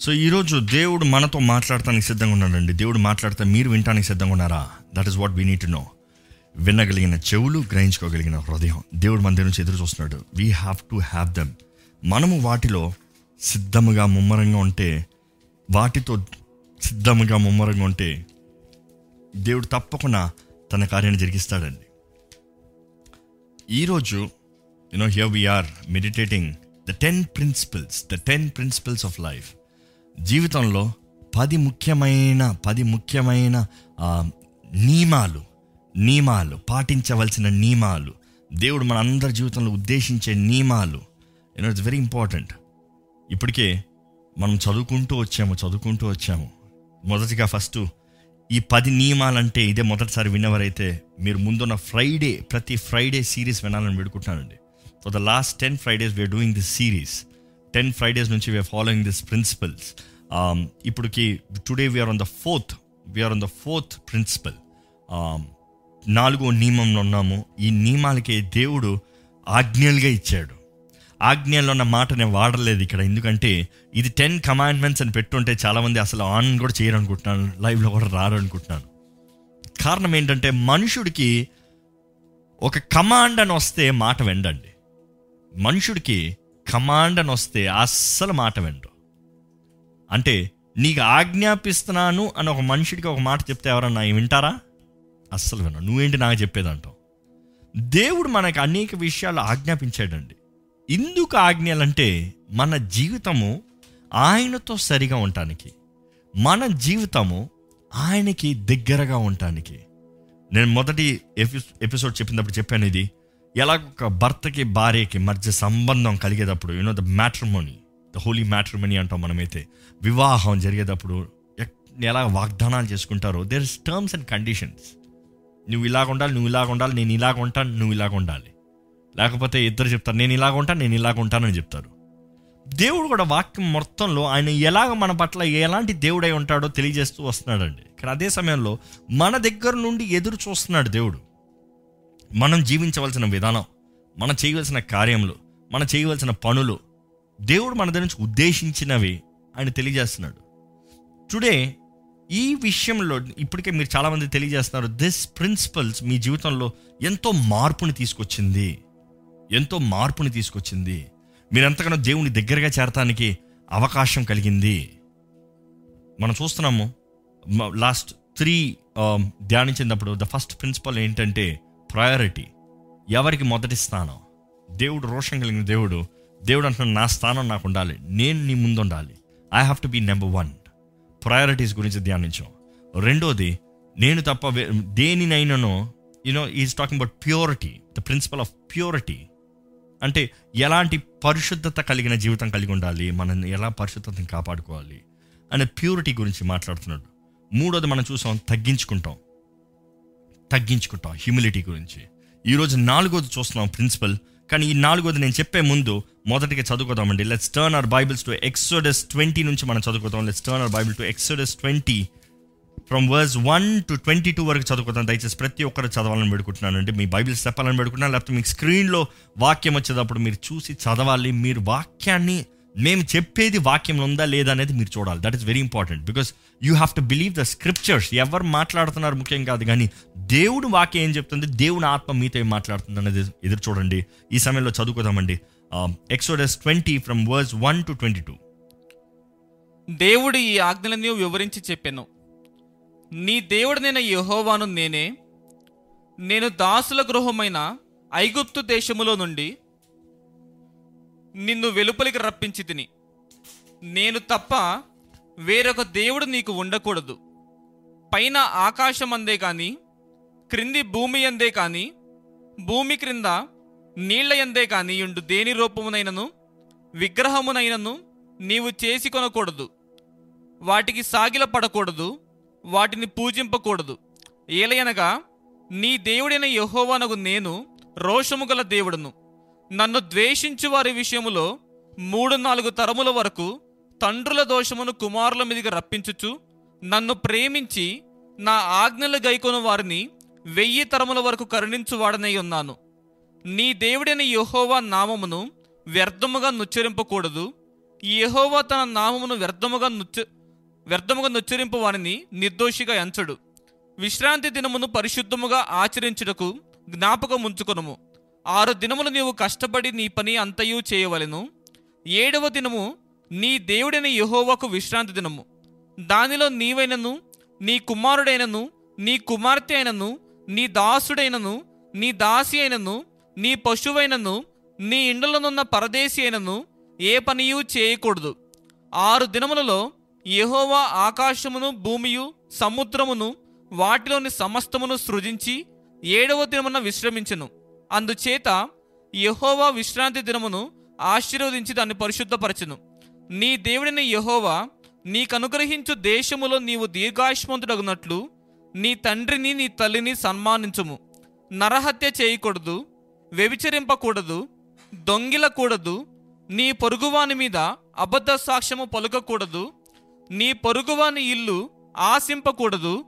So ఈరోజు దేవుడు మనతో మాట్లాడటానికి సిద్ధంగా ఉన్నాడండి. దేవుడు మాట్లాడితే మీరు వినటానికి సిద్ధంగా ఉన్నారా? That is what we need to know వినగలిగిన చెవులు గ్రహించుకోగలిగిన హృదయం. దేవుడు మన దగ్గర నుంచి ఎదురు చూస్తున్నాడు. We have to have them మనము వాటిలో సిద్ధముగా ముమ్మరంగా ఉంటే వాటితో సిద్ధముగా ముమ్మరంగా ఉంటే దేవుడు తప్పకుండా తన కార్యాన్ని జరిగిస్తాడండి. ఈరోజు you know here we are meditating the ten principles the ten principles of life జీవితంలో పది ముఖ్యమైన పది ముఖ్యమైన నియమాలు నియమాలు పాటించవలసిన నియమాలు దేవుడు మన అందరి జీవితంలో ఉద్దేశించే నియమాలు యూనో ఇట్స్ వెరీ ఇంపార్టెంట్ ఇప్పటికే మనం చదువుకుంటూ వచ్చాము చదువుకుంటూ వచ్చాము. మొదటిగా ఫస్ట్ ఈ పది నియమాలంటే ఇదే మొదటిసారి విన్నవారైతే మీరు ముందున్న ఫ్రైడే ప్రతి ఫ్రైడే సిరీస్ వినాలని వేడుకుంటున్నానండి. For the last ten Fridays we are doing this series ten Fridays నుంచి we are following this principles ఇప్పటికి today we are on the fourth we are on the fourth principle నాలుగో నియమంలో ఉన్నాము. ఈ నియమాలకి దేవుడు ఆజ్ఞలుగా ఇచ్చాడు. ఆజ్ఞల్లో ఉన్న మాట నేను వాడలేదు ఇక్కడ. ఎందుకంటే ఇది టెన్ కమాండ్మెంట్స్ అని పెట్టుంటే చాలామంది అసలు ఆన్ కూడా చేయరు అనుకుంటున్నాను లైవ్లో కూడా రారు అనుకుంటున్నాను కారణం ఏంటంటే మనుషుడికి ఒక కమాండ్ అని వస్తే మాట వెండండి. మనుషుడికి కమాండ్ అని వస్తే అస్సలు మాట వెండు అంటే నీకు ఆజ్ఞాపిస్తున్నాను అని ఒక మనిషిడికి ఒక మాట చెప్తే ఎవరన్నా వింటారా? అస్సలు వినరు. నువ్వేంటి నాకు చెప్పేదంటావు? దేవుడు మనకు అనేక విషయాలు ఆజ్ఞాపించాడండి. ఎందుకు ఆజ్ఞలంటే మన జీవితము ఆయనతో సరిగా ఉండటానికి మన జీవితము ఆయనకి దగ్గరగా ఉండటానికి. నేను మొదటి ఎపి ఎపిసోడ్ చెప్పినప్పుడు చెప్పాను ఇది. ఎలా ఒక భర్తకి భార్యకి మధ్య సంబంధం కలిగేటప్పుడు you know the matrimony the holy matrimony అంటాం మనమైతే వివాహం జరిగేటప్పుడు ఎలా వాగ్దానాలు చేసుకుంటారో there is terms and conditions నువ్వు ఇలాగ ఉండాలి నువ్వు ఇలాగ ఉండాలి నేను ఇలాగ ఉంటాను నువ్వు ఇలాగ ఉండాలి. లేకపోతే ఇద్దరు చెప్తారు నేను ఇలాగ ఉంటాను నేను ఇలాగ ఉంటానని చెప్తారు. దేవుడు కూడా వాక్యం మొత్తంలో ఆయన ఎలాగ మన పట్ల ఎలాంటి దేవుడై ఉంటాడో తెలియజేస్తూ వస్తున్నాడండి. కానీ అదే సమయంలో మన దగ్గర నుండి ఎదురు చూస్తున్నాడు దేవుడు. మనం జీవించవలసిన విధానం మనం చేయవలసిన కార్యములు మనం చేయవలసిన పనులు దేవుడు మన దగ్గర నుంచి ఉద్దేశించినవి ఆయన తెలియజేస్తున్నాడు. టుడే ఈ విషయంలో ఇప్పటికే మీరు చాలామంది తెలియజేస్తున్నారు దిస్ ప్రిన్సిపల్స్ మీ జీవితంలో ఎంతో మార్పుని తీసుకొచ్చింది. ఎంతో మార్పుని తీసుకొచ్చింది. మీరెంతగానో దేవుని దగ్గరగా చేరటానికి అవకాశం కలిగింది. మనం చూస్తున్నాము లాస్ట్ త్రీ um, ధ్యానించినప్పుడు ద ఫస్ట్ ప్రిన్సిపల్ ఏంటంటే ప్రయారిటీ. ఎవరికి మొదటి స్థానం? దేవుడు రోషం కలిగిన దేవుడు దేవుడు అంటున్నాడు నా స్థానం నాకు ఉండాలి. నేను నీ ముందు ఉండాలి I have to be number one priorities గురించి ధ్యానించాం. రెండోది నేను తప్ప వే- దేనినైనానో you know is talking about purity the principle of purity అంటే ఎలాంటి పరిశుద్ధత కలిగిన జీవితం కలిగి ఉండాలి మనం ఎలా పరిశుద్ధతను కాపాడుకోవాలి అనే ప్యూరిటీ గురించి మాట్లాడుతున్నాడు. మూడోది మనం చూసాం తగ్గించుకుంటాం. తగ్గించుకుంటాం హ్యూమిలిటీ గురించి. ఈరోజు నాలుగోది చూస్తున్నాం ప్రిన్సిపల్ కానీ ఈ నాలుగోది నేను చెప్పే ముందు మొదటిగా చదువుకోదామండి. Let's turn our Bibles to Exodus twenty నుంచి మనం చదువుకోదాం. Let's turn our Bible to Exodus twenty from verse one to twenty two వరకు చదువుకుంటాను దయచేసి ప్రతి ఒక్కరు చదవాలని పెడుకుంటున్నానండి మీ బైబిల్స్ చెప్పాలని పెడుకుంటున్నాను లేకపోతే మీకు స్క్రీన్లో వాక్యం వచ్చేటప్పుడు మీరు చూసి చదవాలి. మీరు వాక్యాన్ని మేము చెప్పేది వాక్యంలో ఉందా లేదా అనేది మీరు చూడాలి. That is very important because you have to believe the scriptures ఎవరు మాట్లాడుతున్నారు ముఖ్యం కాదు కానీ దేవుడు వాక్యం ఏం చెప్తుంది? దేవుని ఆత్మ మీతో ఏం మాట్లాడుతుంది అనేది ఎదురు చూడండి. ఈ సమయంలో చదువుకుందామండి. Exodus twenty from verse one to twenty two దేవుడు ఈ ఆజ్ఞలన్నీ వివరించి చెప్పాను. నీ దేవుడు నేను యహోవాను నేనే. నేను దాసుల గృహమైన ఐగుప్తు దేశములో నుండి నిన్ను వెలుపలికి రప్పించి తిని. నేను తప్ప వేరొక దేవుడు నీకు ఉండకూడదు. పైన ఆకాశం అందే కాని క్రింది భూమి అందే కాని భూమి క్రింద నీళ్ళ ఎందే కానీ ఉండు దేని రూపమునైనను విగ్రహమునైనను నీవు చేసి కొనకూడదు. వాటికి సాగిల పడకూడదు వాటిని పూజింపకూడదు. ఏలయనగా నీ దేవుడైన యెహోవానగు నేను రోషము గల దేవుడును. నన్ను ద్వేషించు వారి విషయములో మూడు నాలుగు తరముల వరకు తండ్రుల దోషమును కుమారుల మీదకి రప్పించుచు నన్ను ప్రేమించి నా ఆజ్ఞలు గైకొను వారిని వెయ్యి తరముల వరకు కరుణించువాడనై ఉన్నాను. నీ దేవుడైన యెహోవా నామమును వ్యర్థముగా నుచ్చరింపకూడదు. యెహోవా తన నామమును వ్యర్థముగా నుచ్చ వ్యర్థముగా నుచ్చరింపు వారిని నిర్దోషిగా ఎంచడు. విశ్రాంతి దినమును పరిశుద్ధముగా ఆచరించుటకు జ్ఞాపకం ఉంచుకొనుము ఆరు దినములు నీవు కష్టపడి నీ పని అంతయు చేయవలెను. ఏడవ దినము నీ దేవుడైన యహోవకు విశ్రాంతి దినము. దానిలో నీవైనను నీ కుమారుడైనను నీ కుమార్తె అయినను నీ దాసుడైనను నీ దాసి అయినను నీ పశువైనను నీ ఇండలనున్న పరదేశి అయినను ఏ పనియూ చేయకూడదు. ఆరు దినములలో యహోవా ఆకాశమును భూమియు సముద్రమును వాటిలోని సమస్తమును సృజించి ఏడవ దినమున విశ్రమించెను. అందుచేత యహోవా విశ్రాంతి దినమును ఆశీర్వదించి దాన్ని పరిశుద్ధపరచును. నీ దేవుడైన యెహోవా నీకనుగ్రహించు దేశములో నీవు దీర్ఘాయుష్మంతుడగునట్లు నీ తండ్రిని నీ తల్లిని సన్మానించుము. నరహత్య చేయకూడదు వ్యభిచరింపకూడదు దొంగిలకూడదు నీ పొరుగువాని మీద అబద్ధ సాక్ష్యము పలుకకూడదు నీ పొరుగువాని ఇల్లు ఆశింపకూడదు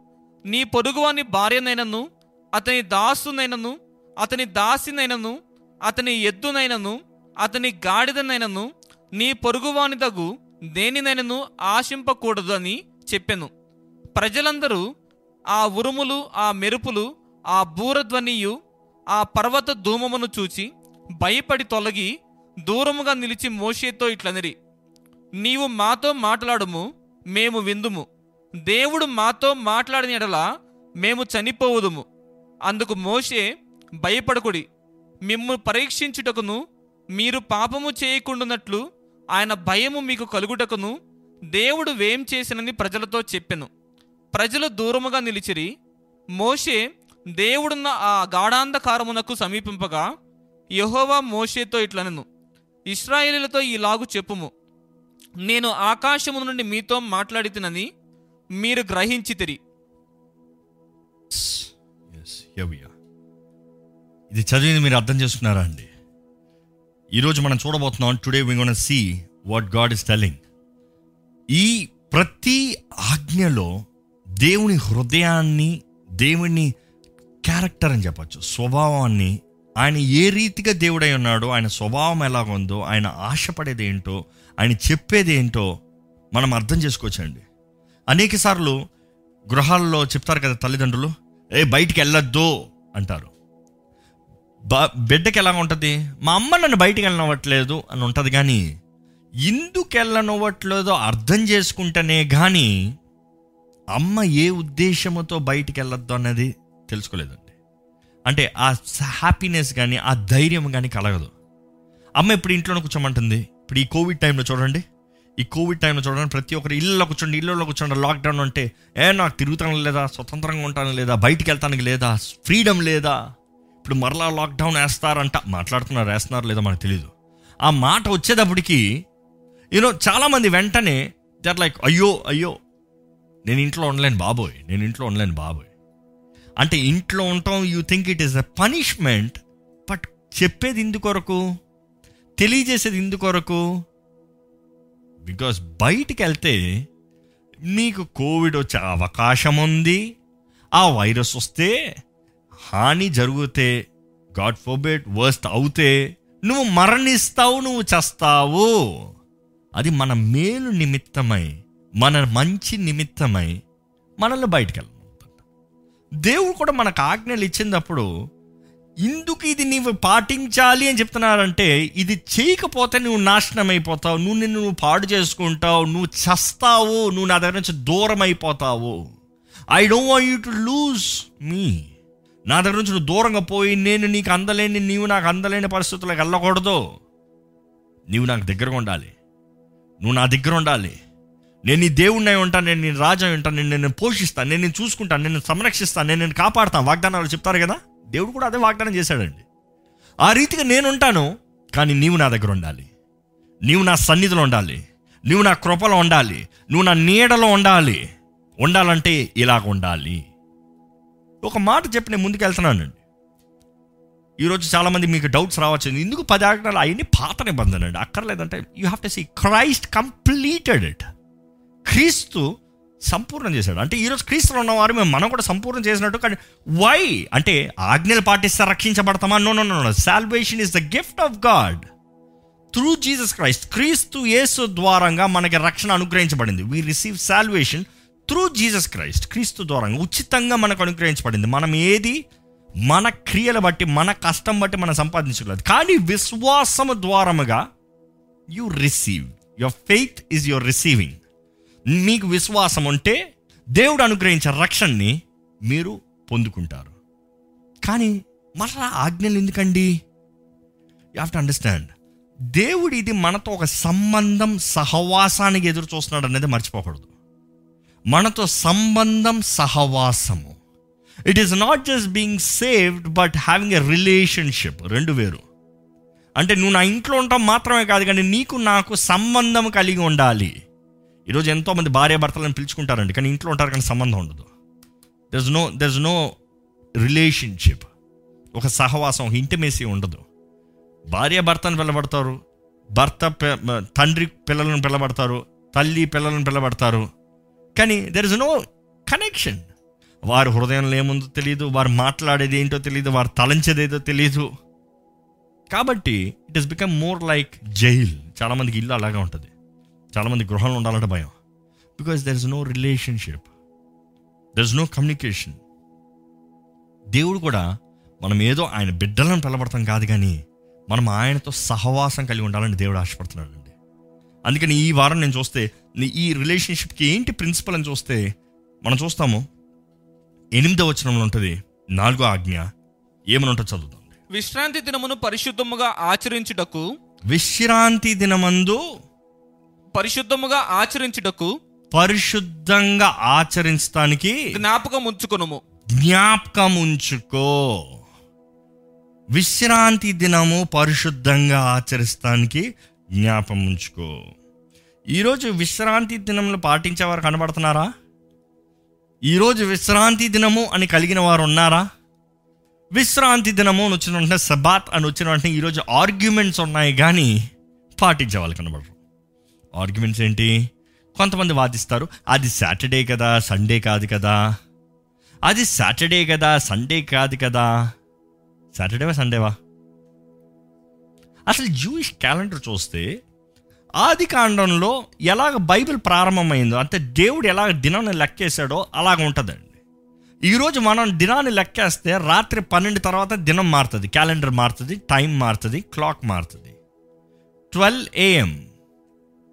నీ పొరుగువాని భార్యనైనను అతని దాసునైనను అతని దాసినైనను అతని ఎద్దునైనను అతని గాడిదనైనను నీ పొరుగువాని తగు దేనినైనను ఆశింపకూడదు అని చెప్పెను. ప్రజలందరూ ఆ ఉరుములు ఆ మెరుపులు ఆ బూరధ్వనియు ఆ పర్వత ధూమమును చూచి భయపడి తొలగి దూరముగా నిలిచి మోషేతో ఇట్లనిరి. నీవు మాతో మాట్లాడుము మేము విందుము. దేవుడు మాతో మాట్లాడిన ఎడల మేము చనిపోవుదుము. అందుకు మోషే భయపడకుడి. మిమ్ము పరీక్షించుటకును మీరు పాపము చేయకుండానట్లు ఆయన భయము మీకు కలుగుటకును దేవుడు వేం చేసినని ప్రజలతో చెప్పెను. ప్రజలు దూరముగా నిలిచిరి. మోషే దేవుడున్న ఆ గాఢాంధకారమునకు సమీపింపగా యెహోవా మోషేతో ఇట్లనెను. ఇస్రాయేలీలతో ఈలాగు చెప్పుము. నేను ఆకాశము నుండి మీతో మాట్లాడితినని మీరు గ్రహించితిరి. ఇది చదివింది మీరు అర్థం చేసుకున్నారా అండి? ఈరోజు మనం చూడబోతున్నాం today we gonna see what God is telling ఈ ప్రతి ఆజ్ఞలో దేవుని హృదయాన్ని దేవుని క్యారెక్టర్ అని చెప్పచ్చు స్వభావాన్ని ఆయన ఏ రీతిగా దేవుడై ఉన్నాడో ఆయన స్వభావం ఎలా ఉందో ఆయన ఆశపడేది ఏంటో ఆయన చెప్పేది ఏంటో మనం అర్థం చేసుకోవచ్చండి. అనేక సార్లు గృహాల్లో చెప్తారు కదా తల్లిదండ్రులు ఏ బయటికి వెళ్ళొద్దు అంటారు. బిడ్డకి ఎలా ఉంటుంది మా అమ్మ నన్ను బయటికి వెళ్ళనివ్వట్లేదు అని ఉంటుంది కానీ ఎందుకు వెళ్ళనివ్వట్లేదో అర్థం చేసుకుంటేనే కానీ అమ్మ ఏ ఉద్దేశంతో బయటికి వెళ్ళొద్దు అన్నది తెలుసుకోలేదండి. అంటే ఆ హ్యాపీనెస్ కానీ ఆ ధైర్యం కానీ కలగదు. అమ్మ ఇప్పుడు ఇంట్లోనే కూర్చోమంటుంది. ఇప్పుడు ఈ కోవిడ్ టైంలో చూడండి. ఈ కోవిడ్ టైంలో చూడండి. ప్రతి ఒక్కరు ఇళ్ళలో కూర్చోండి ఇళ్ళలో కూర్చోండి. లాక్డౌన్ అంటే ఏ నాకు తిరుగుతాను లేదా? స్వతంత్రంగా ఉంటాను లేదా? బయటికి వెళ్తానికి లేదా? ఫ్రీడమ్ లేదా? ఇప్పుడు మరలా లాక్డౌన్ వేస్తారంట. మాట్లాడుతున్నారు వేస్తున్నారు లేదో మనకు తెలియదు ఆ మాట వచ్చేటప్పటికి యూనో చాలామంది వెంటనే దట్ లైక్ అయ్యో అయ్యో నేను ఇంట్లో ఉండలేను బాబోయ్ నేను ఇంట్లో ఉండలేను బాబోయ్. అంటే ఇంట్లో ఉండటం you think it is a punishment but చెప్పేది ఇందుకొరకు తెలియజేసేది ఇందుకొరకు బికాస్ బయటికి వెళ్తే మీకు కోవిడ్ వచ్చే అవకాశం ఉంది ఆ వైరస్ వస్తే హాని జరిగితే గాడ్ ఫోబెట్ వర్స్ట్ అవుతే నువ్వు మరణిస్తావు నువ్వు చస్తావు. అది మన మేలు నిమిత్తమై మన మంచి నిమిత్తమై మనల్ని బయటికి వెళ్ళను దేవుడు కూడా మనకు ఆజ్ఞలు ఇచ్చినప్పుడు ఇందుకు ఇది నీవు పాటించాలి అని చెప్తున్నారంటే ఇది చేయకపోతే నువ్వు నాశనం అయిపోతావు నువ్వు నిన్ను నువ్వు పాడు చేసుకుంటావు నువ్వు చస్తావు నువ్వు నా దగ్గర నుంచి దూరం అయిపోతావు. I don't want you to lose me నా దగ్గర నుంచి నువ్వు దూరంగా పోయి నేను నీకు అందలేని నీవు నాకు అందలేని పరిస్థితులకు వెళ్ళకూడదు. నీవు నాకు దగ్గరగా ఉండాలి. నువ్వు నా దగ్గర ఉండాలి. నేను నీ దేవుణ్ణి ఉంటాను నేను నీ రాజా అయి ఉంటాను నేను నేను పోషిస్తాను నేను నేను చూసుకుంటాను నేను సంరక్షిస్తాను నేను నేను కాపాడుతాను. వాగ్దానాలు చెప్తారు కదా? దేవుడు కూడా అదే వాగ్దానం చేశాడండి. ఆ రీతిగా నేను ఉంటాను కానీ నీవు నా దగ్గర ఉండాలి. నీవు నా సన్నిధిలో ఉండాలి. నువ్వు నా కృపలో ఉండాలి. నువ్వు నా నీడలో ఉండాలి. ఉండాలంటే ఇలాగ ఉండాలి. ఒక మాట చెప్పి నేను ముందుకు వెళ్తున్నానండి ఈరోజు చాలామంది మీకు డౌట్స్ రావచ్చు. ఎందుకు పది ఆజ్ఞలు అవన్నీ పాత నిబంధన అండి అక్కర్లేదంటే you have to see Christ completed it క్రీస్తు సంపూర్ణం చేశాడు. అంటే ఈరోజు క్రీస్తులు ఉన్నవారు మేము మనం కూడా సంపూర్ణం చేసినట్టు కానీ వై అంటే ఆజ్ఞలు పాటిస్తే రక్షించబడతామా? No no no salvation is the gift of God through Jesus Christ క్రీస్తు యేసు ద్వారంగా మనకి రక్షణ అనుగ్రహించబడింది. We receive salvation through Jesus Christ క్రీస్తు ద్వారంగా ఉచితంగా మనకు అనుగ్రహించబడింది. మనం ఏది? మన క్రియలు బట్టి మన కష్టం బట్టి మనం సంపాదించగలదు. కానీ విశ్వాసము ద్వారముగా you receive your faith is your receiving మీకు విశ్వాసం ఉంటే దేవుడు అనుగ్రహించే రక్షణని మీరు పొందుకుంటారు. కానీ మరలా ఆజ్ఞలు ఎందుకండి? యూ హ్యావ్ టు అండర్స్టాండ్ దేవుడు ఇది మనతో ఒక సంబంధం సహవాసానికి ఎదురు చూస్తున్నాడు అనేది మర్చిపోకూడదు. మనతో సంబంధం సహవాసము. It is not just being saved but having a relationship రెండు వేరు. అంటే నువ్వు నా ఇంట్లో ఉంటాం మాత్రమే కాదు కానీ నీకు నాకు సంబంధం కలిగి ఉండాలి. ఈరోజు ఎంతోమంది భార్య భర్తలను పిలుచుకుంటారండి కానీ ఇంట్లో ఉంటారు కానీ సంబంధం ఉండదు. There's no there's no relationship ఒక సహవాసం ఒక ఇంటిమేసీ ఉండదు. భార్య భర్తను పిలబడతారు భర్త తండ్రి పిల్లలను పిలబడతారు తల్లి పిల్లలను పిలబడతారు కానీ దెర్ ఇస్ నో కనెక్షన్ వారి హృదయంలో ఏముందో తెలియదు వారు మాట్లాడేది ఏంటో తెలియదు వారు తలంచేది ఏదో తెలియదు కాబట్టి it is become more like jail చాలామందికి ఇల్లు అలాగే ఉంటుంది. చాలామంది గృహంలో ఉండాలంటే భయం. Because there is no relationship there is no communication దేవుడు కూడా మనం ఏదో ఆయన బిడ్డలను పిలబడతాం కాదు కానీ మనం ఆయనతో సహవాసం కలిగి ఉండాలని దేవుడు ఆశపడుతున్నాడు అండి అందుకని ఈ వారం నేను చూస్తే ఈ రిలేషన్షిప్కి ఏంటి ప్రిన్సిపల్ అని చూస్తే మనం చూస్తాము. ఎనిమిదో వచనంలో ఉంటుంది నాలుగో ఆజ్ఞ ఏమని ఉంటుంది చదువుతాం విశ్రాంతి దినమును పరిశుద్ధముగా ఆచరించుటకు విశ్రాంతి దినమందు పరిశుద్ధముగా ఆచరించుటకు పరిశుద్ధంగా ఆచరించడానికి జ్ఞాపకం ఉంచుకొనుము. జ్ఞాపకం ఉంచుకో. విశ్రాంతి దినము పరిశుద్ధంగా ఆచరిస్తానికి జ్ఞాపకం ఉంచుకో. ఈరోజు విశ్రాంతి దినంలో పాటించేవారు కనబడుతున్నారా? ఈరోజు విశ్రాంతి దినము అని కలిగిన వారు ఉన్నారా? విశ్రాంతి దినము అని వచ్చిన వెంటనే సబాత్ అని వచ్చిన వెంటనే ఈరోజు ఆర్గ్యుమెంట్స్ ఉన్నాయి కానీ పాటించే వాళ్ళు కనబడరు. ఆర్గ్యుమెంట్స్ ఏంటి? కొంతమంది వాదిస్తారు అది సాటర్డే కదా సండే కాదు కదా. అది సాటర్డే కదా సండే కాదు కదా. సాటర్డేవా సండేవా? అసలు జూయిష్ క్యాలెండర్ చూస్తే ఆది కాండంలో ఎలాగ బైబిల్ ప్రారంభమైందో అంటే దేవుడు ఎలాగ దినాన్ని లెక్కేశాడో అలాగ ఉంటుందండి. ఈరోజు మనం దినాన్ని లెక్కేస్తే రాత్రి పన్నెండు తర్వాత దినం మారుతుంది. క్యాలెండర్ మారుతుంది టైం మారుతుంది క్లాక్ మారుతుంది. Twelve AM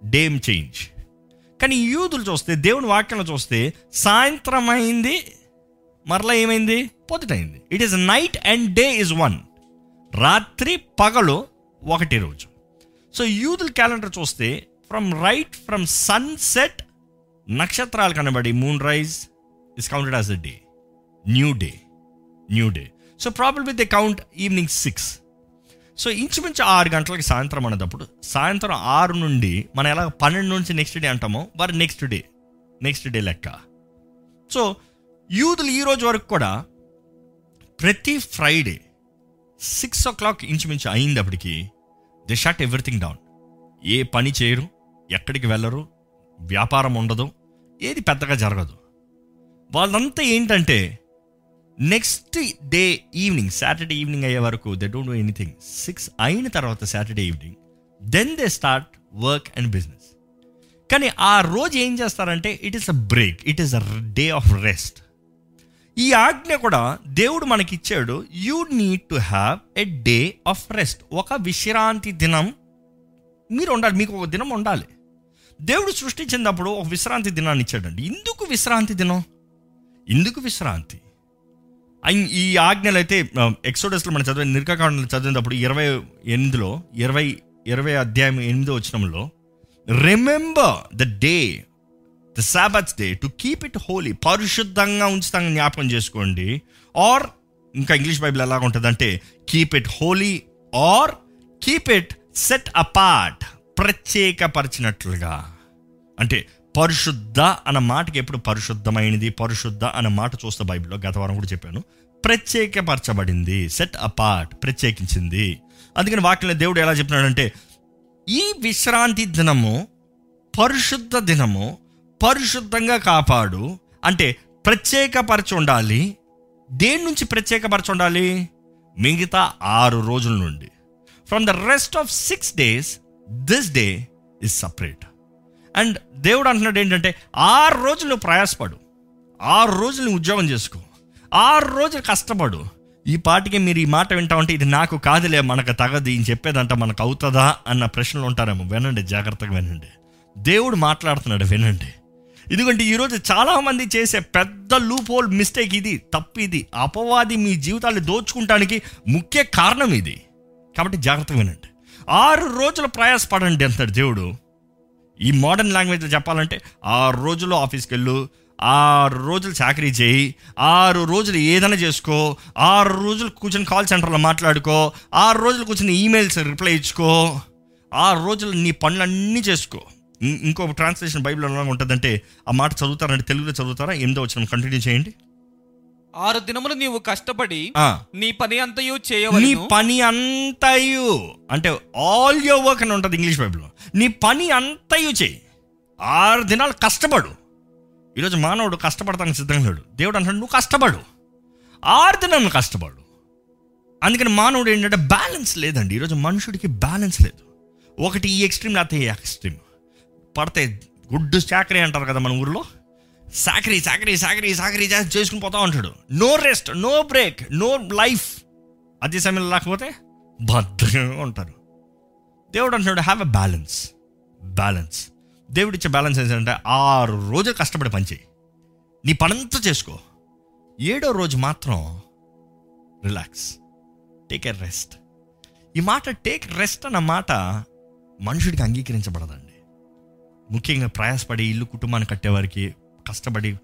date change. కానీ యూదులు చూస్తే దేవుని వాక్యంలో చూస్తే సాయంత్రం అయింది మరలా ఏమైంది? పొద్దుటైంది. It is night and day is one రాత్రి పగలు ఒకటి రోజు. సో యూదుల్ క్యాలెండర్ చూస్తే ఫ్రమ్ రైట్ ఫ్రమ్ సన్సెట్ నక్షత్రాలు కనబడి moon rise is counted as a day new day new day so problem with they count evening six so ఇంచుమించు ఆరు గంటలకి సాయంత్రం అనేటప్పుడు సాయంత్రం ఆరు నుండి మనం ఎలా పన్నెండు నుంచి నెక్స్ట్ డే అంటామో వారి నెక్స్ట్ డే నెక్స్ట్ డే లెక్క. సో యూదులు ఈ రోజు వరకు కూడా ప్రతి ఫ్రైడే సిక్స్ ఓ క్లాక్ ఇంచుమించు అయిందప్పటికి దే షట్ ఎవ్రీథింగ్ డౌన్ ఏ పని చేయరు ఎక్కడికి వెళ్ళరు వ్యాపారం ఉండదు ఏది పెద్దగా జరగదు. వాళ్ళంతా ఏంటంటే next day evening Saturday evening అయ్యే వరకు they don't do anything six అయిన తర్వాత Saturday evening then they start work and business కానీ ఆ రోజు ఏం చేస్తారంటే it is a break it is a day of rest ఈ ఆజ్ఞ కూడా దేవుడు మనకి ఇచ్చాడు you need to have a day of rest ఒక విశ్రాంతి దినం మీరు ఉండాలి. మీకు ఒక దినం ఉండాలి. దేవుడు సృష్టించినప్పుడు ఒక విశ్రాంతి దినాన్ని ఇచ్చాడండి. ఎందుకు విశ్రాంతి దినం? ఎందుకు విశ్రాంతి? ఈ ఆజ్ఞలు అయితే ఎక్సోడస్లో మనం చదివే నిర్కాకాండలు చదివినప్పుడు ఇరవై ఎనిమిదిలో ఇరవై ఇరవై అధ్యాయం ఎనిమిదో వచ్చినంలో remember the day the sabbath day to keep it holy పరిశుద్ధంగా ఉంచుతాం జ్ఞాపకం చేసుకోండి. ఆర్ ఇంకా ఇంగ్లీష్ బైబిల్ ఎలా ఉంటుందంటే keep it holy or keep it set apart ప్రత్యేకపరిచినట్లుగా. అంటే పరిశుద్ధ అన్న మాటకి ఎప్పుడు పరిశుద్ధమైనది పరిశుద్ధ అన్న మాట చూస్తే బైబిల్లో గత వారం కూడా చెప్పాను. ప్రత్యేకపరచబడింది సెట్ అపార్ట్ ప్రత్యేకించింది. అందుకని వాక్యంలో దేవుడు ఎలా చెప్పినాడంటే ఈ విశ్రాంతి దినము పరిశుద్ధ దినము పరిశుద్ధంగా కాపాడు. అంటే ప్రత్యేకపరచి ఉండాలి దేని నుంచి ప్రత్యేకపరచి ఉండాలి మిగతా ఆరు రోజుల నుండి. From the rest of six days this day is separate and దేవుడు అంటున్నాడు ఏంటంటే ఆరు రోజులు నువ్వు ప్రయాసపడు. ఆరు రోజులు నువ్వు ఉద్యోగం చేసుకో. ఆరు రోజులు కష్టపడు. ఈ పాటికి మీరు ఈ మాట వింటా ఉంటే ఇది నాకు కాదులే మనకు తగదు ఈయన చెప్పేదంట మనకు అవుతుందా అన్న ప్రశ్నలు ఉంటారేమో. వినండి జాగ్రత్తగా వినండి. దేవుడు మాట్లాడుతున్నాడు వినండి. ఎందుకంటే ఈరోజు చాలామంది చేసే పెద్ద లూప్ హోల్ మిస్టేక్ ఇది తప్పు ఇది. అపవాది మీ జీవితాన్ని దోచుకుంటానికి ముఖ్య కారణం ఇది. కాబట్టి జాగ్రత్త వినండి. ఆరు రోజులు ప్రయాసపడండి అంటాడు దేవుడు. ఈ మోడర్న్ లాంగ్వేజ్లో చెప్పాలంటే ఆరు రోజులు ఆఫీస్కి వెళ్ళు ఆరు రోజులు చాకరీ చేయి ఆరు రోజులు ఏదైనా చేసుకో ఆరు రోజులు కూర్చొని కాల్ సెంటర్లో మాట్లాడుకో ఆరు రోజులు కూర్చొని ఈమెయిల్స్ రిప్లై ఇచ్చుకో ఆరు రోజులు నీ పనులన్నీ చేసుకో. ఇం- ఇంకో ట్రాన్స్లేషన్ బైబిల్ ఎలా ఉంటుందంటే ఆ మాట చదువుతారంటే తెలుగులో చదువుతారా? ఎనిమిదో వచ్చిన కంటిన్యూ చేయండి. ఆరు దినములు నీవు కష్టపడి నీ పని అంతయు నీ చేయవలెను పని అంతయు. అంటే ఆల్ యువర్ వర్క్ అని ఉంటుంది ఇంగ్లీష్ బైబిల్లో నీ పని అంతయు చేయి. ఆరు దినాలు కష్టపడు. ఈరోజు మానవుడు కష్టపడతానికి సిద్ధంగా లేడు. దేవుడు అంటాడు నువ్వు కష్టపడు. ఆరు దినాలు కష్టపడు. అందుకని మానవుడు ఏంటంటే బ్యాలెన్స్ లేదండి. ఈరోజు మనుషుడికి బ్యాలెన్స్ లేదు. ఒకటి ఈ ఎక్స్ట్రీమ్ లేకపోతే ఈ ఎక్స్ట్రీమ్. పడితే గుడ్డు చాకరీ అంటారు కదా మన ఊరిలో. సాకరీ సాకరీ సాకరీ సాకరీ చేసుకుని పోతా ఉంటాడు. No rest no break no life. అదే సమయంలో లేకపోతే భద్రంగా ఉంటారు. దేవుడు అంటున్నాడు హ్యావ్ ఎ బ్యాలెన్స్ బ్యాలెన్స్ దేవుడు ఇచ్చే బ్యాలెన్స్ ఏంటంటే ఆరు రోజులు కష్టపడి పనిచేయి నీ పనంతా చేసుకో. ఏడో రోజు మాత్రం రిలాక్స్ టేక్ ఎ రెస్ట్ ఈ మాట టేక్ రెస్ట్ అన్న మాట మనుషుడికి అంగీకరించబడదండి. ముఖ్యంగా ప్రయాసపడి ఇల్లు కుటుంబాన్ని కట్టేవారికి కష్టపడి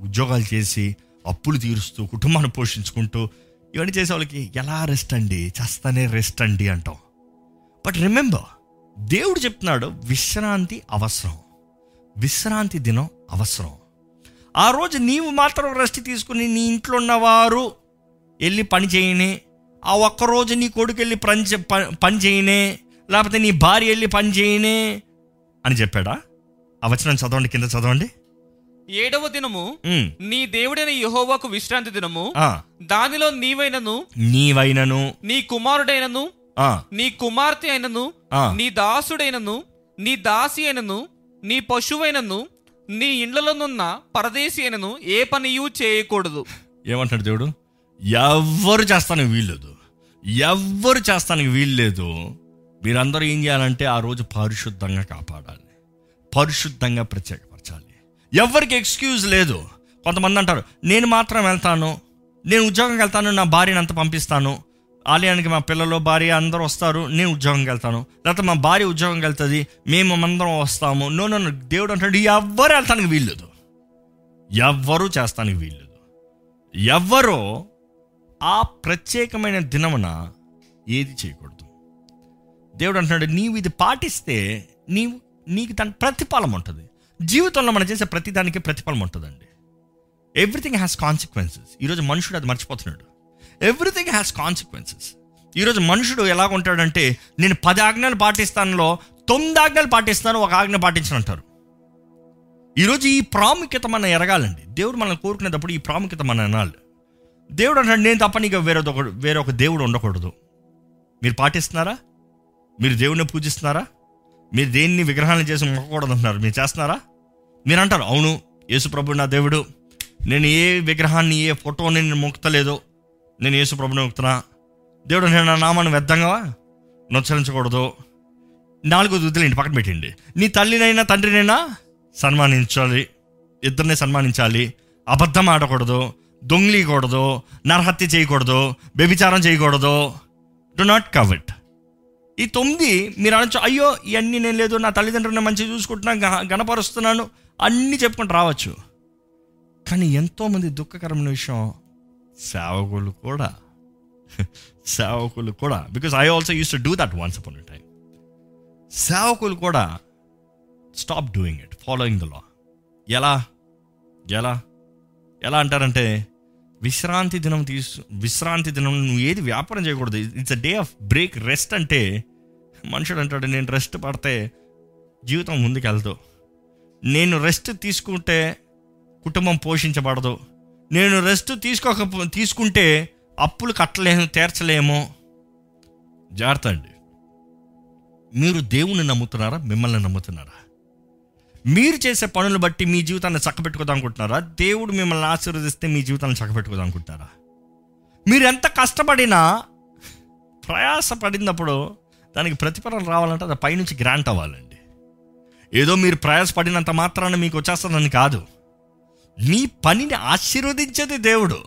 ఉద్యోగాలు చేసి అప్పులు తీరుస్తూ కుటుంబాన్ని పోషించుకుంటూ ఇవన్నీ చేసే వాళ్ళకి ఎలా రెస్ట్ అండి? చేస్తానే రెస్ట్ అండి అంటాం. బట్ రిమెంబర్ దేవుడు చెప్తున్నాడు విశ్రాంతి అవసరం. విశ్రాంతి దినం అవసరం. ఆ రోజు నీవు మాత్రం రెస్ట్ తీసుకుని నీ ఇంట్లో ఉన్నవారు వెళ్ళి పని చేయని ఆ ఒక్క రోజు నీ కొడుకు వెళ్ళి పని చే- ప- పని చేయనే లేకపోతే నీ భార్య వెళ్ళి పని చేయనే అని చెప్పాడా? ఆ వచనం చదవండి కింద చదవండి. ఏడవ దినము నీ దేవుడైన యెహోవాకు విశ్రాంతి దినము. దానిలో నీవైనను నీవైనను. నీ కుమారుడైనను నీ కుమార్తె అయినను. నీ దాసుడైనను నీ దాసి అయినను నీ పశువైనను నీ ఇండ్లలోనున్న పరదేశి అయినను ఏ పనియు చేయకూడదు. ఏమంటాడు దేవుడు? ఎవ్వరు చేస్తానికి వీల్లేదు. ఎవ్వరు చేస్తానికి వీల్లేదు. మీరందరూ ఏం చేయాలంటే ఆ రోజు పరిశుద్ధంగా కాపాడాలి. పరిశుద్ధంగా ప్రత్యేకపరచాలి. ఎవరికి ఎక్స్క్యూజ్ లేదు. కొంతమంది అంటారు నేను మాత్రం వెళ్తాను. నేను ఉద్యోగంకి వెళ్తాను. నా భార్యను అంత పంపిస్తాను. ఆలయానికి మా పిల్లలు భార్య అందరూ వస్తారు. నేను ఉద్యోగంకి వెళ్తాను. లేకపోతే మా భార్య ఉద్యోగంకి వెళ్తుంది. మేము అందరం వస్తాము. నో నో దేవుడు అంటాడు ఎవ్వరు వెళ్తానికి వీల్లేదు. ఎవ్వరూ చేస్తానికి వీల్లేదు. ఎవ్వరో ఆ ప్రత్యేకమైన దినమున ఏది చేయకూడదు. దేవుడు అంటున్నాడు నీవు ఇది పాటిస్తే నీవు నీకు దాని ప్రతిఫలం ఉంటుంది. జీవితంలో మనం చేసే ప్రతిదానికి ప్రతిఫలం ఉంటుందండి. ఎవ్రీథింగ్ హ్యాస్ కాన్సిక్వెన్సెస్ ఈరోజు మనుషుడు అది మర్చిపోతున్నాడు. ఎవ్రీథింగ్ హ్యాస్ కాన్సిక్వెన్సెస్ ఈరోజు మనుషుడు ఎలా ఉంటాడంటే నేను పది ఆజ్ఞలు పాటిస్తానులో తొమ్మిది ఆజ్ఞలు పాటిస్తాను ఒక ఆజ్ఞ పాటించనంటారు ఈరోజు ఈ ప్రాముఖ్యత మనం ఎరగాలండి. దేవుడు మనం కోరుకునేటప్పుడు ఈ ప్రాముఖ్యత మనం అనాలి దేవుడు అంటాడు నేను తప్ప నీకు వేరే ఒక దేవుడు ఉండకూడదు. మీరు పాటిస్తున్నారా? మీరు దేవుడిని పూజిస్తున్నారా? మీరు దేన్ని విగ్రహాలను చేసి మొక్కకూడదు అంటున్నారు మీరు చేస్తున్నారా? మీరు అంటారు అవును యేసుప్రభు నా దేవుడు. నేను ఏ విగ్రహాన్ని ఏ ఫోటోని నేను మొక్కుతలేదు నేను యేసుప్రభుని మొక్కుతున్నా. దేవుడు నేను నా నామాన్ని వ్యర్థంగా నొచ్చరించకూడదు. నాలుగోది వదిలేండి పక్కన పెట్టండి. నీ తల్లినైనా తండ్రినైనా సన్మానించాలి. ఇద్దరిని సన్మానించాలి. అబద్ధం ఆడకూడదు. దొంగిలీకూడదు నరహత్య చేయకూడదు. వ్యభిచారం చేయకూడదు. డు నాట్ కవెట్ ఈ తొమ్మిది మీరు అనొచ్చు అయ్యో ఇవన్నీ నేను లేదు నా తల్లిదండ్రులను మంచిగా చూసుకుంటున్నాను గణపరుస్తున్నాను అన్నీ చెప్పుకుంటూ రావచ్చు. కానీ ఎంతోమంది దుఃఖకరమైన విషయం సేవకులు కూడా సేవకులు కూడా because I also use to do that once upon time సేవకులు కూడా stop doing it following the law ఎలా? ఎలా? ఎలా అంటారంటే విశ్రాంతి దినం తీసు విశ్రాంతి దినం నువ్వు ఏది వ్యాపారం చేయకూడదు. It's a day of break rest అంటే మనుషుడు అంటాడు నేను రెస్ట్ పడితే జీవితం ముందుకెళ్దు. నేను రెస్ట్ తీసుకుంటే కుటుంబం పోషించబడదు. నేను రెస్ట్ తీసుకోక తీసుకుంటే అప్పులు కట్టలేము తీర్చలేము. జాగ్రత్త అండి. మీరు దేవుని నమ్ముతున్నారా? మిమ్మల్ని నమ్ముతున్నారా? మీరు చేసే పనులు బట్టి మీ జీవితాన్ని చక్కబెట్టుకోదాం అనుకుంటున్నారా? దేవుడు మిమ్మల్ని ఆశీర్వదిస్తే మీ జీవితాన్ని చక్కబెట్టుకోదాం అనుకుంటారా మీరు ఎంత కష్టపడినా ప్రయాసపడినప్పుడు దానికి ప్రతిఫలం రావాలంటే అది పైనుంచి గ్రాంట్ అవ్వాలండి. ఏదో మీరు ప్రయాసపడినంత మాత్రాన మీకు వచ్చేస్తుందని కాదు. మీ పనిని ఆశీర్వదించేది దేవుడు.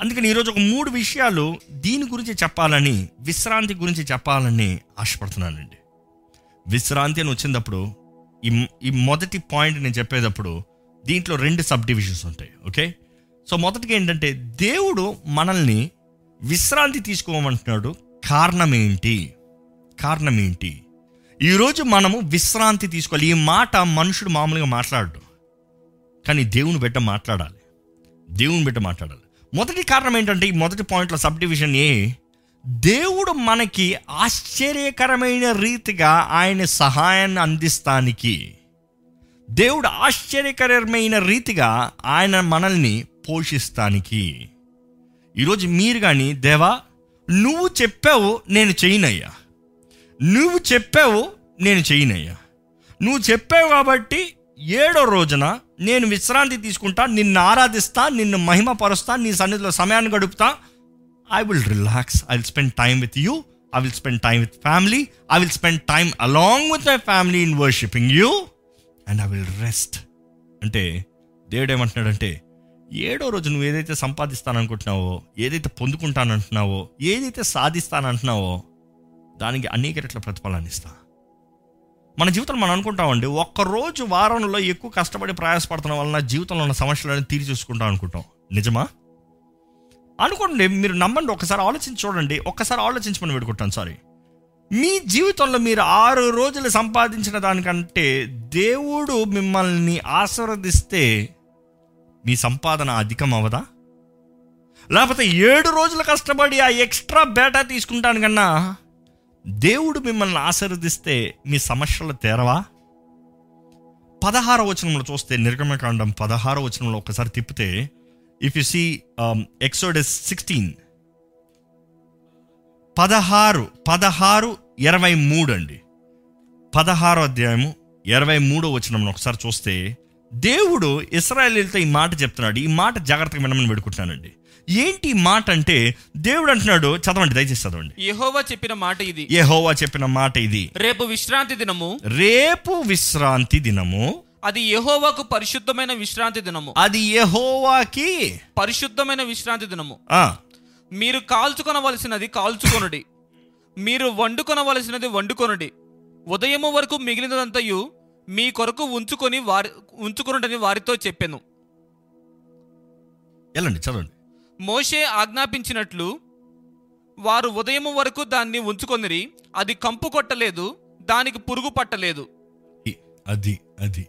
అందుకని ఈరోజు ఒక మూడు విషయాలు దీని గురించి చెప్పాలని విశ్రాంతి గురించి చెప్పాలని ఆశపడుతున్నానండి. విశ్రాంతి అని వచ్చినప్పుడు ఈ ఈ మొదటి పాయింట్ నేను చెప్పేటప్పుడు దీంట్లో రెండు సబ్ డివిజన్స్ ఉంటాయి ఓకే? సో మొదటిగా ఏంటంటే దేవుడు మనల్ని విశ్రాంతి తీసుకోమంటున్నాడు. కారణం ఏంటి? కారణం ఏంటి? ఈరోజు మనము విశ్రాంతి తీసుకోవాలి. ఈ మాట మనుషుడు మామూలుగా మాట్లాడడం. కానీ దేవుని బిడ్డ మాట్లాడాలి. దేవుని బిడ్డ మాట్లాడాలి. మొదటి కారణం ఏంటంటే ఈ మొదటి పాయింట్లో సబ్ డివిజన్ ఏ? దేవుడు మనకి ఆశ్చర్యకరమైన రీతిగా ఆయన సహాయాన్ని అందిస్తానికి. దేవుడు ఆశ్చర్యకరమైన రీతిగా ఆయన మనల్ని పోషిస్తానికి. ఈరోజు మీరు కానీ దేవా నువ్వు చెప్పావు నేను చేయనయ్యా. నువ్వు చెప్పావు నేను చేయనయ్యా. నువ్వు చెప్పావు కాబట్టి ఏడో రోజున నేను విశ్రాంతి తీసుకుంటా నిన్ను ఆరాధిస్తా నిన్ను మహిమపరుస్తా నీ సన్నిధిలో సమయాన్ని గడుపుతా I will relax I will spend time with you I will spend time with family I will spend time along with my family in worshiping you and I will rest అంటే దేవుడు ఏమంటున్నాడంటే ఏడో రోజు నువ్వు ఏదైతే సంపాదిస్తాననుకుంటున్నావో ఏదైతే పొందుకుంటానంటున్నావో ఏదైతే సాధిస్తానంటున్నావో దానికి అనేక రెట్ల ప్రతిఫలాన్ని ఇస్తా. మన జీవితంలో మనం అనుకుంటామండి ఒక్కరోజు వారంలో ఎక్కువ కష్టపడి ప్రయాసపడుతున్న వలన జీవితంలో ఉన్న సమస్యలను తీరి చూసుకుంటాం అనుకుంటాం. నిజమా? అనుకోండి మీరు నమ్మండి ఒకసారి ఆలోచించి చూడండి. ఒక్కసారి ఆలోచించమని పెట్టుకుంటాను సారీ మీ జీవితంలో మీరు ఆరు రోజులు సంపాదించిన దానికంటే దేవుడు మిమ్మల్ని ఆశీర్వదిస్తే మీ సంపాదన అధికం అవదా? లేకపోతే ఏడు రోజులు కష్టపడి ఆ ఎక్స్ట్రా బేటా తీసుకుంటాను కన్నా దేవుడు మిమ్మల్ని ఆశీర్వదిస్తే మీ సమస్యలు తేరవా? పదహార వచనంలో చూస్తే నిర్గమకాండం పదహార వచనంలో ఒకసారి తిప్పితే if you see Exodus sixteen పదహారు పదహారు ఇరవై మూడు అండి. పదహారో అధ్యాయము ఇరవై మూడో వచనం ఒకసారి చూస్తే దేవుడు ఇస్రాయలీలతో ఈ మాట చెప్తున్నాడు. ఈ మాట జాగ్రత్తగా వినమని పెడుకుంటున్నానండి ఏంటి మాట అంటే దేవుడు అంటున్నాడు చదవండి దయచేసి చదవండి. యెహోవా చెప్పిన మాట ఇది. యెహోవా చెప్పిన మాట ఇది. రేపు విశ్రాంతి దినము. రేపు విశ్రాంతి దినము అది యెహోవాకు పరిశుద్ధమైన విశ్రాంతి దినము. అది యెహోవాకి పరిశుద్ధమైన విశ్రాంతి దినము. మీరు కాల్చుకొనవలసినది కాల్చుకొనుడి. మీరు వండుకొనవలసినది వండుకొనుడి. ఉదయము వరకు మిగిలినదంతయు మీ కొరకు ఉంచుకొని వారి ఉంచుకొనుడని వారితో చెప్పెను. వెళ్ళండి చదవండి. మోషే ఆజ్ఞాపించినట్లు వారు ఉదయము వరకు దాన్ని ఉంచుకొనిరి అది కంపు కొట్టలేదు దానికి పురుగు పట్టలేదు. అది అది.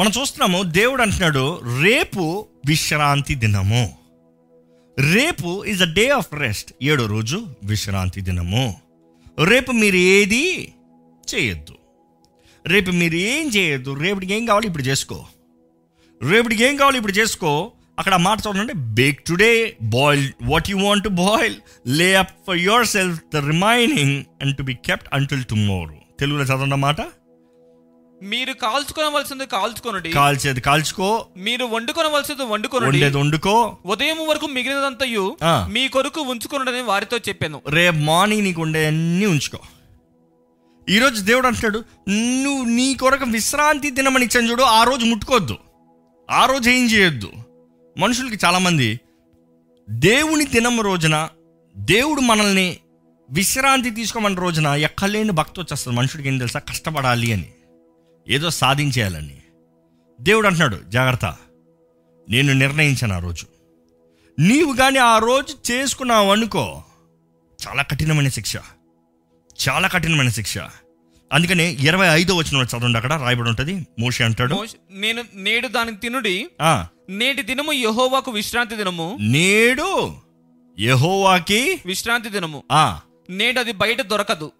మనం చూస్తున్నాము దేవుడు అంటున్నాడు రేపు విశ్రాంతి దినము. రేపు is a day of rest ఏడో రోజు విశ్రాంతి దినము. రేపు మీరు ఏది చేయొద్దు. రేపు మీరు ఏం చేయొద్దు. రేపటికి ఏం కావాలి ఇప్పుడు చేసుకో. రేపటికి ఏం కావాలి ఇప్పుడు చేసుకో. అక్కడ మాట చూడండి. Bake today boil what you want to boil lay up for yourself the remaining and to be kept until tomorrow తెలుగులో చదవండి మాట. మీరు కాల్చుకొనవలసింది కాల్చుకొనుడి. కాల్చేది కాల్చుకో. మీరు వండుకొనవలసింది వండుకొనుడి. వండేది వండుకో. ఉదయం వరకు మిగిలినదంతయు. మీ కొరకు ఉంచుకొనుడని వారితో చెప్పాను. రేపు మార్నింగ్ నీకు ఉండే అన్నీ ఉంచుకో ఈరోజు దేవుడు అంటున్నాడు నువ్వు నీ కొరకు విశ్రాంతి దినమని ఇచ్చాను చూడు ఆ రోజు ముట్టుకోవద్దు. ఆ రోజు ఏం చేయొద్దు. మనుషులకి చాలామంది దేవుని దినం రోజున దేవుడు మనల్ని విశ్రాంతి తీసుకోమన్న రోజున ఎక్కలేని భక్తి వచ్చేస్తుంది. మనుషుడికి ఏం తెలుసా? కష్టపడాలి అని. ఏదో సాధించేయాలని. దేవుడు అంటున్నాడు జాగ్రత్త. నేను నిర్ణయించాను ఆ రోజు. నీవు కానీ ఆ రోజు చేసుకున్నావు అనుకో చాలా కఠినమైన శిక్ష. చాలా కఠినమైన శిక్ష. అందుకనే ఇరవై ఐదో వచ్చిన చదవండి అక్కడ రాయబడి ఉంటుంది. మోషి అంటాడు. నేను నేడు దాని తినుడి. నేటి దినము యెహోవాకు విశ్రాంతి దినము. నేడు యెహోవాకి విశ్రాంతి దినము. ఆ. నేడు అది బయట దొరకదు.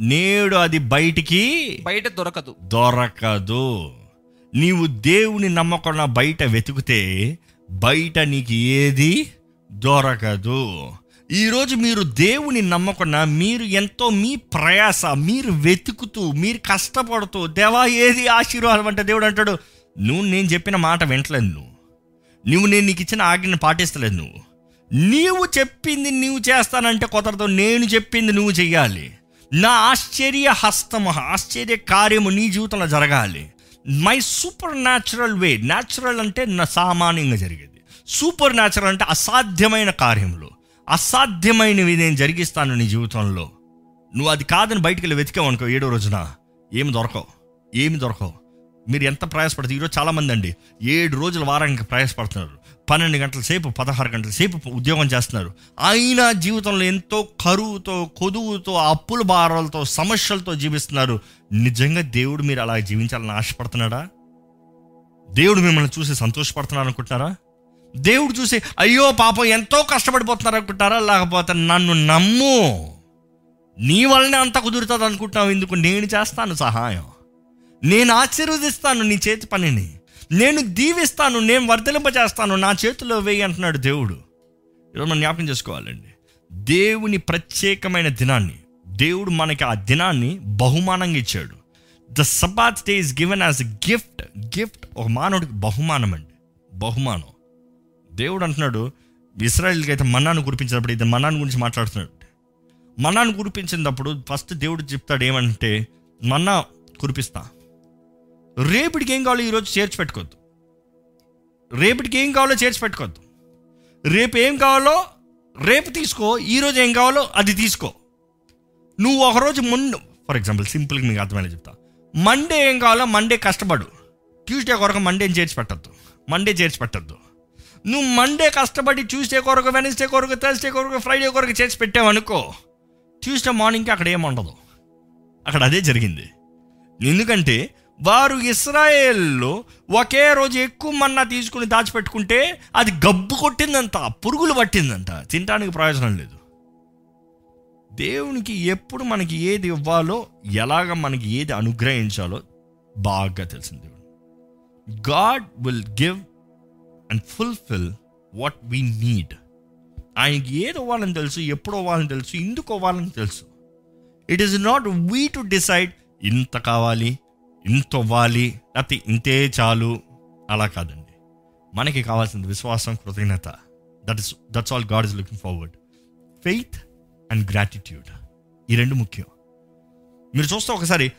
నేడు అది బయటికి బయట దొరకదు. దొరకదు. నీవు దేవుని నమ్మకుండా బయట వెతికితే బయట నీకు ఏది దొరకదు. ఈరోజు మీరు దేవుని నమ్మకుండా మీరు ఎంతో మీ ప్రయాస మీరు వెతుకుతూ మీరు కష్టపడుతూ దేవా ఏది ఆశీర్వాదం అంటే దేవుడు అంటాడు నువ్వు నేను చెప్పిన మాట వింటలేదు నువ్వు. నువ్వు నేను నీకు ఇచ్చిన ఆజ్ఞను పాటిస్తలేదు నువ్వు. నీవు చెప్పింది నువ్వు చేస్తానంటే కుదరదు నేను చెప్పింది నువ్వు చెయ్యాలి. నా ఆశ్చర్య హస్తము ఆశ్చర్య కార్యము నీ జీవితంలో జరగాలి. My supernatural way natural అంటే నా సామాన్యంగా జరిగేది. సూపర్ న్యాచురల్ అంటే అసాధ్యమైన కార్యములు. అసాధ్యమైనవి నేను జరిగిస్తాను నీ జీవితంలో. నువ్వు అది కాదని బయటికి వెళ్ళి వెతికావు అనుకో ఏడో రోజున ఏమి దొరకవు ఏమి దొరకవు. మీరు ఎంత ప్రయాసపడుతుంది ఈరోజు చాలామంది అండి ఏడు రోజుల వారానికి ప్రయాసపడుతున్నారు. పన్నెండు గంటల సేపు పదహారు గంటల సేపు ఉద్యోగం చేస్తున్నారు. అయినా జీవితంలో ఎంతో కరువుతో కొదువుతో అప్పుల భారాలతో సమస్యలతో జీవిస్తున్నారు. నిజంగా దేవుడు మీరు అలా జీవించాలని ఆశపడుతున్నాడా? దేవుడు మిమ్మల్ని చూసి సంతోషపడుతున్నాడు అనుకుంటున్నారా దేవుడు చూసి అయ్యో పాపం ఎంతో కష్టపడిపోతున్నారు అనుకుంటారా లేకపోతే నన్ను నమ్ము. నీ వల్లనే అంత కుదురుతుంది అనుకుంటున్నావు ఎందుకు నేను చేస్తాను సహాయం. నేను ఆశీర్వదిస్తాను నీ చేతి పనిని. నేను దీవిస్తాను నేను వర్ధలింపజేస్తాను నా చేతిలో వేయి అంటున్నాడు దేవుడు. ఈరోజు మనం జ్ఞాపకం చేసుకోవాలండి. దేవుని ప్రత్యేకమైన దినాన్ని దేవుడు మనకి ఆ దినాన్ని బహుమానంగా ఇచ్చాడు. The Sabbath day is given as gift gift ఒక మానవుడికి బహుమానం అండి. బహుమానం. దేవుడు అంటున్నాడు ఇస్రాయల్కి అయితే మన్నాను కురిపించినప్పుడు ఇది మన్నాను గురించి మాట్లాడుతున్నాడు. మన్నాను కురిపించినప్పుడు ఫస్ట్ దేవుడు చెప్తాడు ఏమంటే మన్నా కురిపిస్తా. రేపటికి ఏం కావాలో ఈరోజు చేర్చి పెట్టుకోవద్దు రేపటికి ఏం కావాలో చేర్చి పెట్టుకోవద్దు రేపు ఏం కావాలో రేపు తీసుకో ఈరోజు ఏం కావాలో అది తీసుకో. నువ్వు ఒకరోజు ముందు ఫర్ ఎగ్జాంపుల్ సింపుల్గా మీకు అర్థమయ్యేలా చెప్తా. మండే ఏం కావాలో మండే కష్టపడు. ట్యూస్డే కొరకు మండేని చేర్చి పెట్టద్దు మండే చేర్చి పెట్టద్దు నువ్వు మండే కష్టపడి ట్యూస్డే కొరకు వెనస్డే కొరకు థర్స్డే కొరకు ఫ్రైడే కొరకు చేర్చి పెట్టావనుకో ట్యూస్డే మార్నింగ్కి అక్కడ ఏముండదు అక్కడ అదే జరిగింది. ఎందుకంటే వారు ఇస్రాయేల్లో ఒకే రోజు ఎక్కువ మన్నా తీసుకుని దాచిపెట్టుకుంటే అది గబ్బు కొట్టిందంట పురుగులు పట్టిందంట. తినడానికి ప్రయోజనం లేదు. దేవునికి ఎప్పుడు మనకి ఏది ఇవ్వాలో ఎలాగ మనకి ఏది అనుగ్రహించాలో బాగా తెలిసింది దేవుడు. God will give and fulfil what we need. ఆయనకి ఏది ఇవ్వాలని తెలుసు ఎప్పుడు ఇవ్వాలని తెలుసు ఎందుకు ఇవ్వాలని తెలుసు. It is not we to decide ఇంత కావాలి ఇంత ఇవ్వాలి లేకపోతే ఇంతే చాలు. అలా కాదండి. మనకి కావాల్సింది విశ్వాసం కృతజ్ఞత. That is that's all God is looking forward faith and gratitude ఈ రెండు ముఖ్యం. మీరు చూస్తే ఒకసారి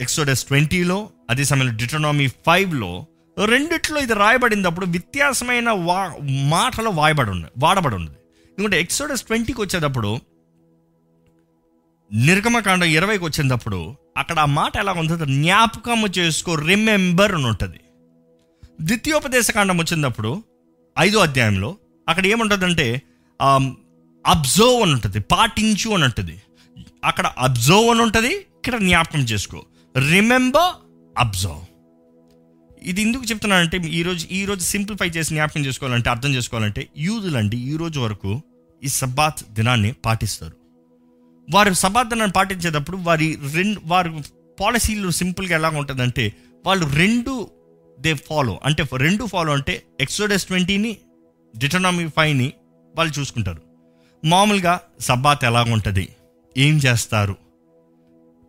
ఎక్సోడస్ ట్వంటీలో అదే సమయంలో డిటోనామీ ఫైవ్లో రెండిట్లో ఇది రాయబడినప్పుడు వ్యత్యాసమైన వా మాటలు వాయబడి ఉన్నాయి వాడబడి ఉన్నది. ఎందుకంటే ఎక్సోడస్ ట్వంటీకి వచ్చేటప్పుడు నిర్గమకాండ ఇరవైకి వచ్చేటప్పుడు అక్కడ ఆ మాట ఎలా ఉంటుంది జ్ఞాపకము చేసుకో రిమెంబర్ అని ఉంటుంది. ద్వితీయోపదేశకాండం వచ్చినప్పుడు ఐదో అధ్యాయంలో అక్కడ ఏముంటుందంటే అబ్జర్వ్ అని ఉంటుంది పాటించు అని ఉంటుంది. అక్కడ అబ్జర్వ్ అని ఉంటుంది ఇక్కడ జ్ఞాపకం చేసుకో. రిమెంబర్ అబ్జర్వ్ ఇది ఎందుకు చెప్తున్నానంటే ఈరోజు ఈరోజు సింప్లిఫై చేసి జ్ఞాపకం చేసుకోవాలంటే అర్థం చేసుకోవాలంటే యూదులండి ఈ రోజు వరకు ఈ సబ్బాత్ దినాన్ని పాటిస్తారు. వారు సమాధానాన్ని పాటించేటప్పుడు వారి రెండు వారి పాలసీలు సింపుల్గా ఎలా ఉంటుందంటే వాళ్ళు రెండు దే ఫాలో. అంటే రెండు ఫాలో అంటే ఎక్సోడెస్ ట్వంటీని డిటనామీ ఫైవ్ని వాళ్ళు చూసుకుంటారు. మామూలుగా సబ్బాత్ ఎలా ఉంటుంది? ఏం చేస్తారు?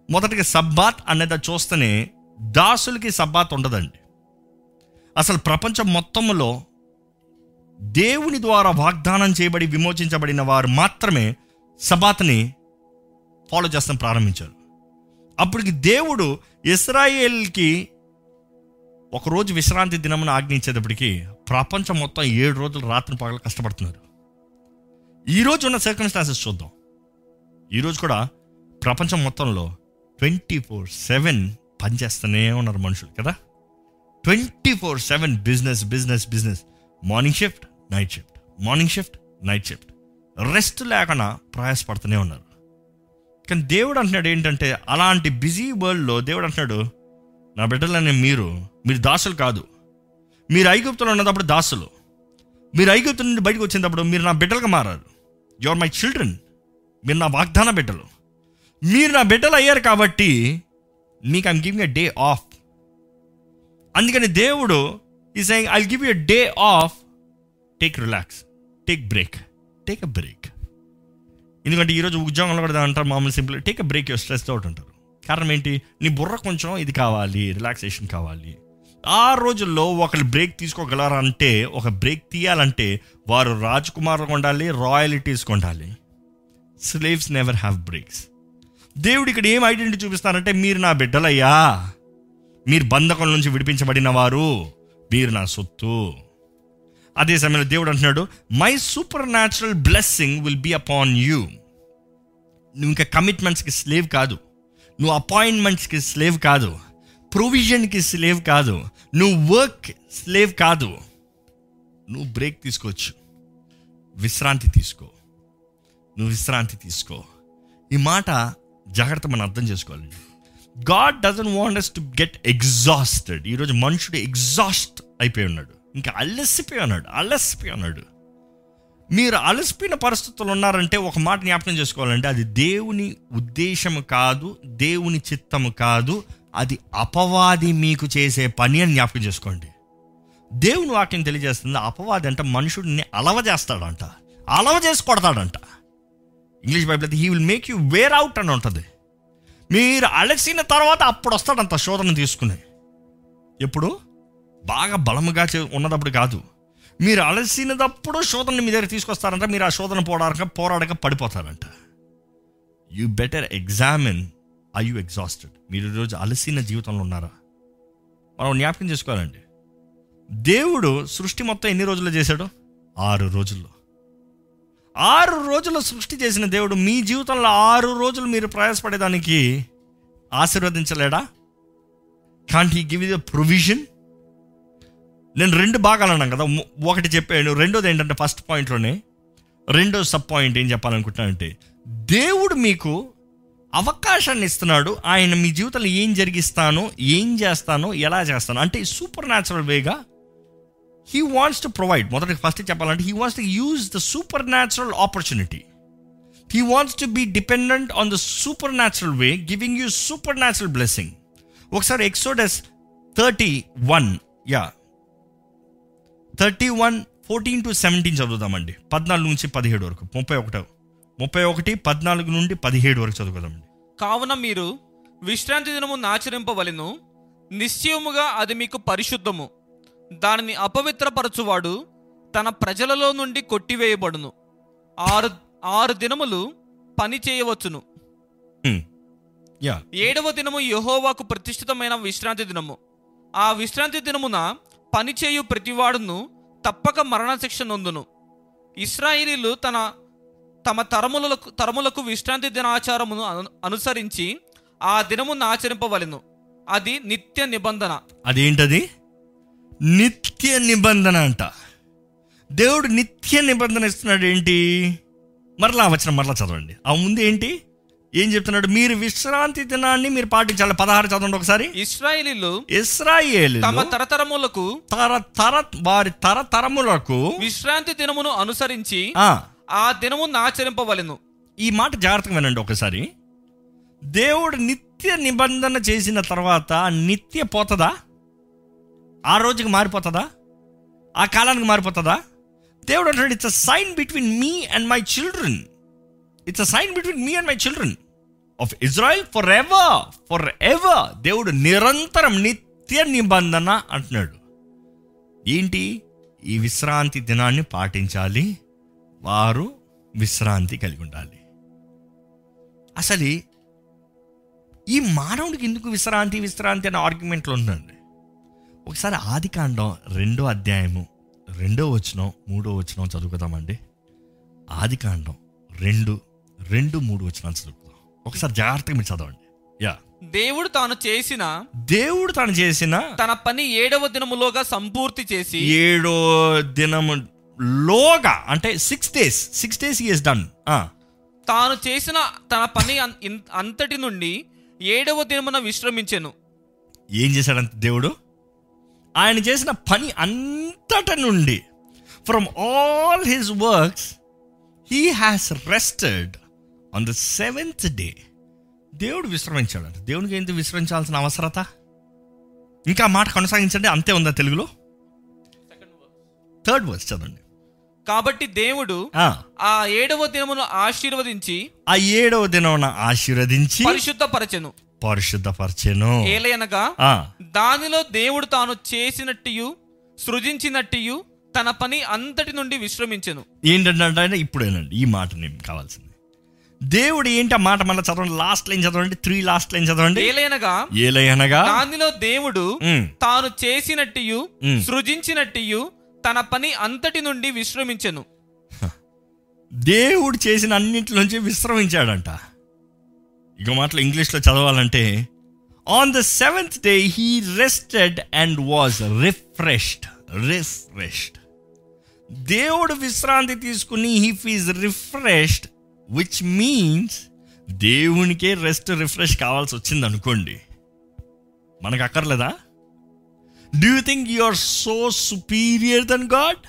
మొదటిగా సబ్బాత్ అనేది చూస్తేనే దాసులకి సబ్బాత్ ఉండదండి. అసలు ప్రపంచం మొత్తంలో దేవుని ద్వారా వాగ్దానం చేయబడి విమోచించబడిన వారు మాత్రమే సబాత్ని ఫాలో చేస్తాం ప్రారంభించారు. అప్పటికి దేవుడు ఇస్రాయేల్కి ఒకరోజు విశ్రాంతి దినమును ఆజ్ఞించేటప్పటికి ప్రపంచం మొత్తం ఏడు రోజులు రాత్రి పగలు కష్టపడుతున్నారు. ఈరోజు ఉన్న సర్కమ్స్టాన్సెస్ చూద్దాం. ఈరోజు కూడా ప్రపంచం మొత్తంలో ట్వంటీ ఫోర్ సెవెన్ పనిచేస్తూనే ఉన్నారు మనుషులు కదా? Twenty four seven business business business morning shift night shift morning shift night shift rest లేకుండా ప్రయాసపడుతూనే ఉన్నారు. కానీ దేవుడు అంటున్నాడు ఏంటంటే అలాంటి బిజీ వరల్డ్లో దేవుడు అంటున్నాడు నా బిడ్డలనే మీరు మీరు దాసులు కాదు. మీరు ఐగుప్తులో ఉన్నప్పుడు దాసులు. మీరు ఐగుప్తు నుండి బయటకు వచ్చినప్పుడు మీరు నా బిడ్డలుగా మారారు. యు ఆర్ మై చిల్డ్రన్ మీరు నా వాగ్దాన బిడ్డలు. మీరు నా బిడ్డలు అయ్యారు కాబట్టి మీకు I'm giving a day off అందుకని దేవుడు ఈ saying I give you day off take relax take break take a break ఎందుకంటే ఈరోజు ఉద్యోగంలో కూడా అంటారు మామూలు simple take a break your stress out అంటారు. కారణం ఏంటి? నీ బుర్ర కొంచెం ఇది కావాలి రిలాక్సేషన్ కావాలి. ఆ రోజుల్లో ఒకరు బ్రేక్ తీసుకోగలరా అంటే ఒక బ్రేక్ తీయాలంటే వారు రాజకుమారులు ఉండాలి రాయలిటీస్ కొండాలి. స్లేవ్స్ నెవర్ హ్యావ్ బ్రేక్స్ దేవుడు ఇక్కడ ఏం ఐడెంటిటీ చూపిస్తారంటే మీరు నా బిడ్డలయ్యా. మీరు బంధకం నుంచి విడిపించబడిన వారు మీరు నా సొత్తు. అదే సమయంలో దేవుడు అంటున్నాడు my supernatural blessing will be upon you నువ్వు ఇంకా కమిట్మెంట్స్కి స్లేవ్ కాదు. నువ్వు అపాయింట్మెంట్స్కి స్లేవ్ కాదు. ప్రొవిజన్కి స్లేవ్ కాదు. నువ్వు వర్క్ స్లేవ్ కాదు. నువ్వు బ్రేక్ తీసుకోవచ్చు. విశ్రాంతి తీసుకో. నువ్వు విశ్రాంతి తీసుకో. ఈ మాట జాగ్రత్త మనం అర్థం చేసుకోవాలండి God doesn't want to get exhausted ఈరోజు మనుషుడు ఎగ్జాస్ట్ అయిపోయి ఉన్నాడు. ఇంకా అలసిపోయి అన్నాడు అలసిపోయి అన్నాడు మీరు అలసిపోయిన పరిస్థితులు ఉన్నారంటే ఒక మాట జ్ఞాపకం చేసుకోవాలంటే అది దేవుని ఉద్దేశము కాదు దేవుని చిత్తము కాదు అది అపవాది మీకు చేసే పని అని జ్ఞాపకం చేసుకోండి. దేవుని వాక్యం తెలియజేస్తుంది అపవాది అంటే మనుషుడిని అలవ చేస్తాడంట అలవ చేసి కొడతాడంట ఇంగ్లీష్ బైబిల్ అయితే he will make you wear out అని ఉంటుంది. మీరు అలసిన తర్వాత అప్పుడు వస్తాడంత శోధన తీసుకుని. ఎప్పుడు? బాగా బలముగా చే- ఉన్నదప్పుడు కాదు. మీరు అలసినప్పుడు శోధనని మీ దగ్గర తీసుకొస్తారంట మీరు ఆ శోధన పోరాడక పోరాడక పడిపోతారంట. You better examine I you exhausted మీరు ఈరోజు అలసిన జీవితంలో ఉన్నారా? మనం జ్ఞాపకం చేసుకోవాలండి. దేవుడు సృష్టి మొత్తం ఎన్ని రోజుల్లో చేశాడు? ఆరు రోజుల్లో. ఆరు రోజుల సృష్టి చేసిన దేవుడు మీ జీవితంలో ఆరు రోజులు మీరు ప్రయాసపడేదానికి ఆశీర్వదించలేడా? Can't he give the provision నేను రెండు భాగాలు అన్నాను కదా. ఒకటి చెప్పాను రెండోది ఏంటంటే ఫస్ట్ పాయింట్లోనే రెండో సబ్ పాయింట్ ఏం చెప్పాలనుకుంటున్నానంటే దేవుడు మీకు అవకాశాన్ని ఇస్తున్నాడు ఆయన మీ జీవితంలో ఏం జరిగిస్తానో ఏం చేస్తానో ఎలా చేస్తాను అంటే సూపర్ న్యాచురల్ వేగా హీ వాంట్స్ టు ప్రొవైడ్ మొదటి ఫస్ట్ చెప్పాలంటే he wants to use the supernatural opportunity he wants to be dependent on the supernatural way giving you supernatural blessing ఒకసారి Exodus thirty one yeah thirty one fourteen to seventeen చదువుదామండి. పద్నాలుగు నుంచి పదిహేడు వరకు. ముప్పై ఒకటో. ముప్పై ఒకటి పద్నాలుగు నుండి పదిహేడు వరకు చదువుదామండి. కావున మీరు విశ్రాంతి దినము ఆచరింపవలెను నిశ్చయముగా అది మీకు పరిశుద్ధము. దానిని అపవిత్రపరచువాడు తన ప్రజలలో నుండి కొట్టివేయబడును. ఆరు ఆరు దినములు పని చేయవచ్చును. యా ఏడవ దినము యెహోవాకు ప్రతిష్ఠితమైన విశ్రాంతి దినము. ఆ విశ్రాంతి దినమున పనిచేయు ప్రతివాడును తప్పక మరణశిక్ష నొందును. ఇస్రాయిలీలు తన తమ తరములకు తరములకు విశ్రాంతి దినాచారమును అను- అనుసరించి ఆ దినమును ఆచరింపవలను. అది నిత్య నిబంధన. అదేంటది? నిత్య నిబంధన అంట. దేవుడు నిత్య నిబంధన ఇస్తున్నాడు ఏంటి మరలా వచ్చిన మరలా చదవండి. ఆ ముందు ఏంటి ఏం చెప్తున్నాడు? మీరు విశ్రాంతి దినాన్ని మీరు పాటించాలి. పదహారు చదవండి ఒకసారి. ఇస్రాయిలీలు ఇస్రాయేల్ తమ తరతరములకు తర తర వారి తరతరములకు విశ్రాంతి దినమును అనుసరించి ఆ, దినమును ఆచరింపవలెను. ఈ మాట జాగ్రత్తగా వినండి ఒకసారి. దేవుడు నిత్య నిబంధన చేసిన తర్వాత నిత్య పోతుందా? ఆ రోజుకి మారిపోతుందా? ఆ కాలానికి మారిపోతుందా? దేవుడు అంటాడు it's a sign between me and my children it's a sign between me and my children of Israel forever forever దేవుడు నిరంతరం నిత్య నిబంధన అంటున్నాడు. ఏంటి? ఈ విశ్రాంతి దినాన్ని పాటించాలి. వారు విశ్రాంతి కలిగి ఉండాలి. అసలు ఈ మానవుడికి ఎందుకు విశ్రాంతి విశ్రాంతి అనే ఆర్గ్యుమెంట్లు ఉందండి? ఒకసారి ఆది కాండం రెండో అధ్యాయము రెండో వచనం మూడో వచనం చదువుకుదామండి. ఆది కాండం రెండు రెండు మూడు చదువుకుందాం. ఒకసారి జాగ్రత్తగా మీరు చదవండి. యా. దేవుడు తాను చేసిన దేవుడు తను చేసిన తన పని ఏడవ దినములోగా సంపూర్తి చేసి ఏడో దినము లోగా అంటే six days six days is done తాను చేసిన తన పని అంతటి నుండి ఏడవ దినమున విశ్రమించెను. ఏం చేశాడంత దేవుడు? ఆయన చేసిన పని అంతట నుండి from all his works he has rested on the seventh day దేవుడు విశ్రమించాడంట. దేవునికి ఏంటి విశ్రమించాల్సిన అవసరత? ఇంకా ఆ మాట కొనసాగించండి. అంతే ఉందా తెలుగులో? థర్డ్ వర్స్ చదవండి. కాబట్టి దేవుడు ఆ, ఏడవ దినమును ఆశీర్వదించి ఆ ఏడవ దినం ఆశీర్వదించి పరిశుద్ధపరచెను. పరిశుద్ధపరచెను. ఏలయనగా దానిలో దేవుడు తాను చేసినట్టు సృజించినట్టు తన పని అంతటి నుండి విశ్రమించెను. ఏంటంటే ఇప్పుడేనండి. ఈ మాట నేను కావాల్సింది. దేవుడు ఏంటి ఆ మాట మళ్ళీ చదవండి? లాస్ట్ లైన్ చదవండి త్రీ లాస్ట్ లైన్ చదవండి. ఏలయనగా ఏలయనగా దానిలో దేవుడు తాను చేసినట్టు. సృజించినట్టు తన పని అంతటి నుండి విశ్రమించెను. దేవుడు చేసిన అన్నింటిలోంచి విశ్రమించాడంట. ఇక మాటలు ఇంగ్లీష్లో చదవాలంటే on the seventh day he rested and was refreshed refreshed దేవుడు విశ్రాంతి తీసుకుని he feels refreshed which means దేవునికే రెస్ట్ రిఫ్రెష్ కావాల్సి వచ్చింది అనుకోండి. మనకు అక్కర్లేదా? Do you think you are so superior than God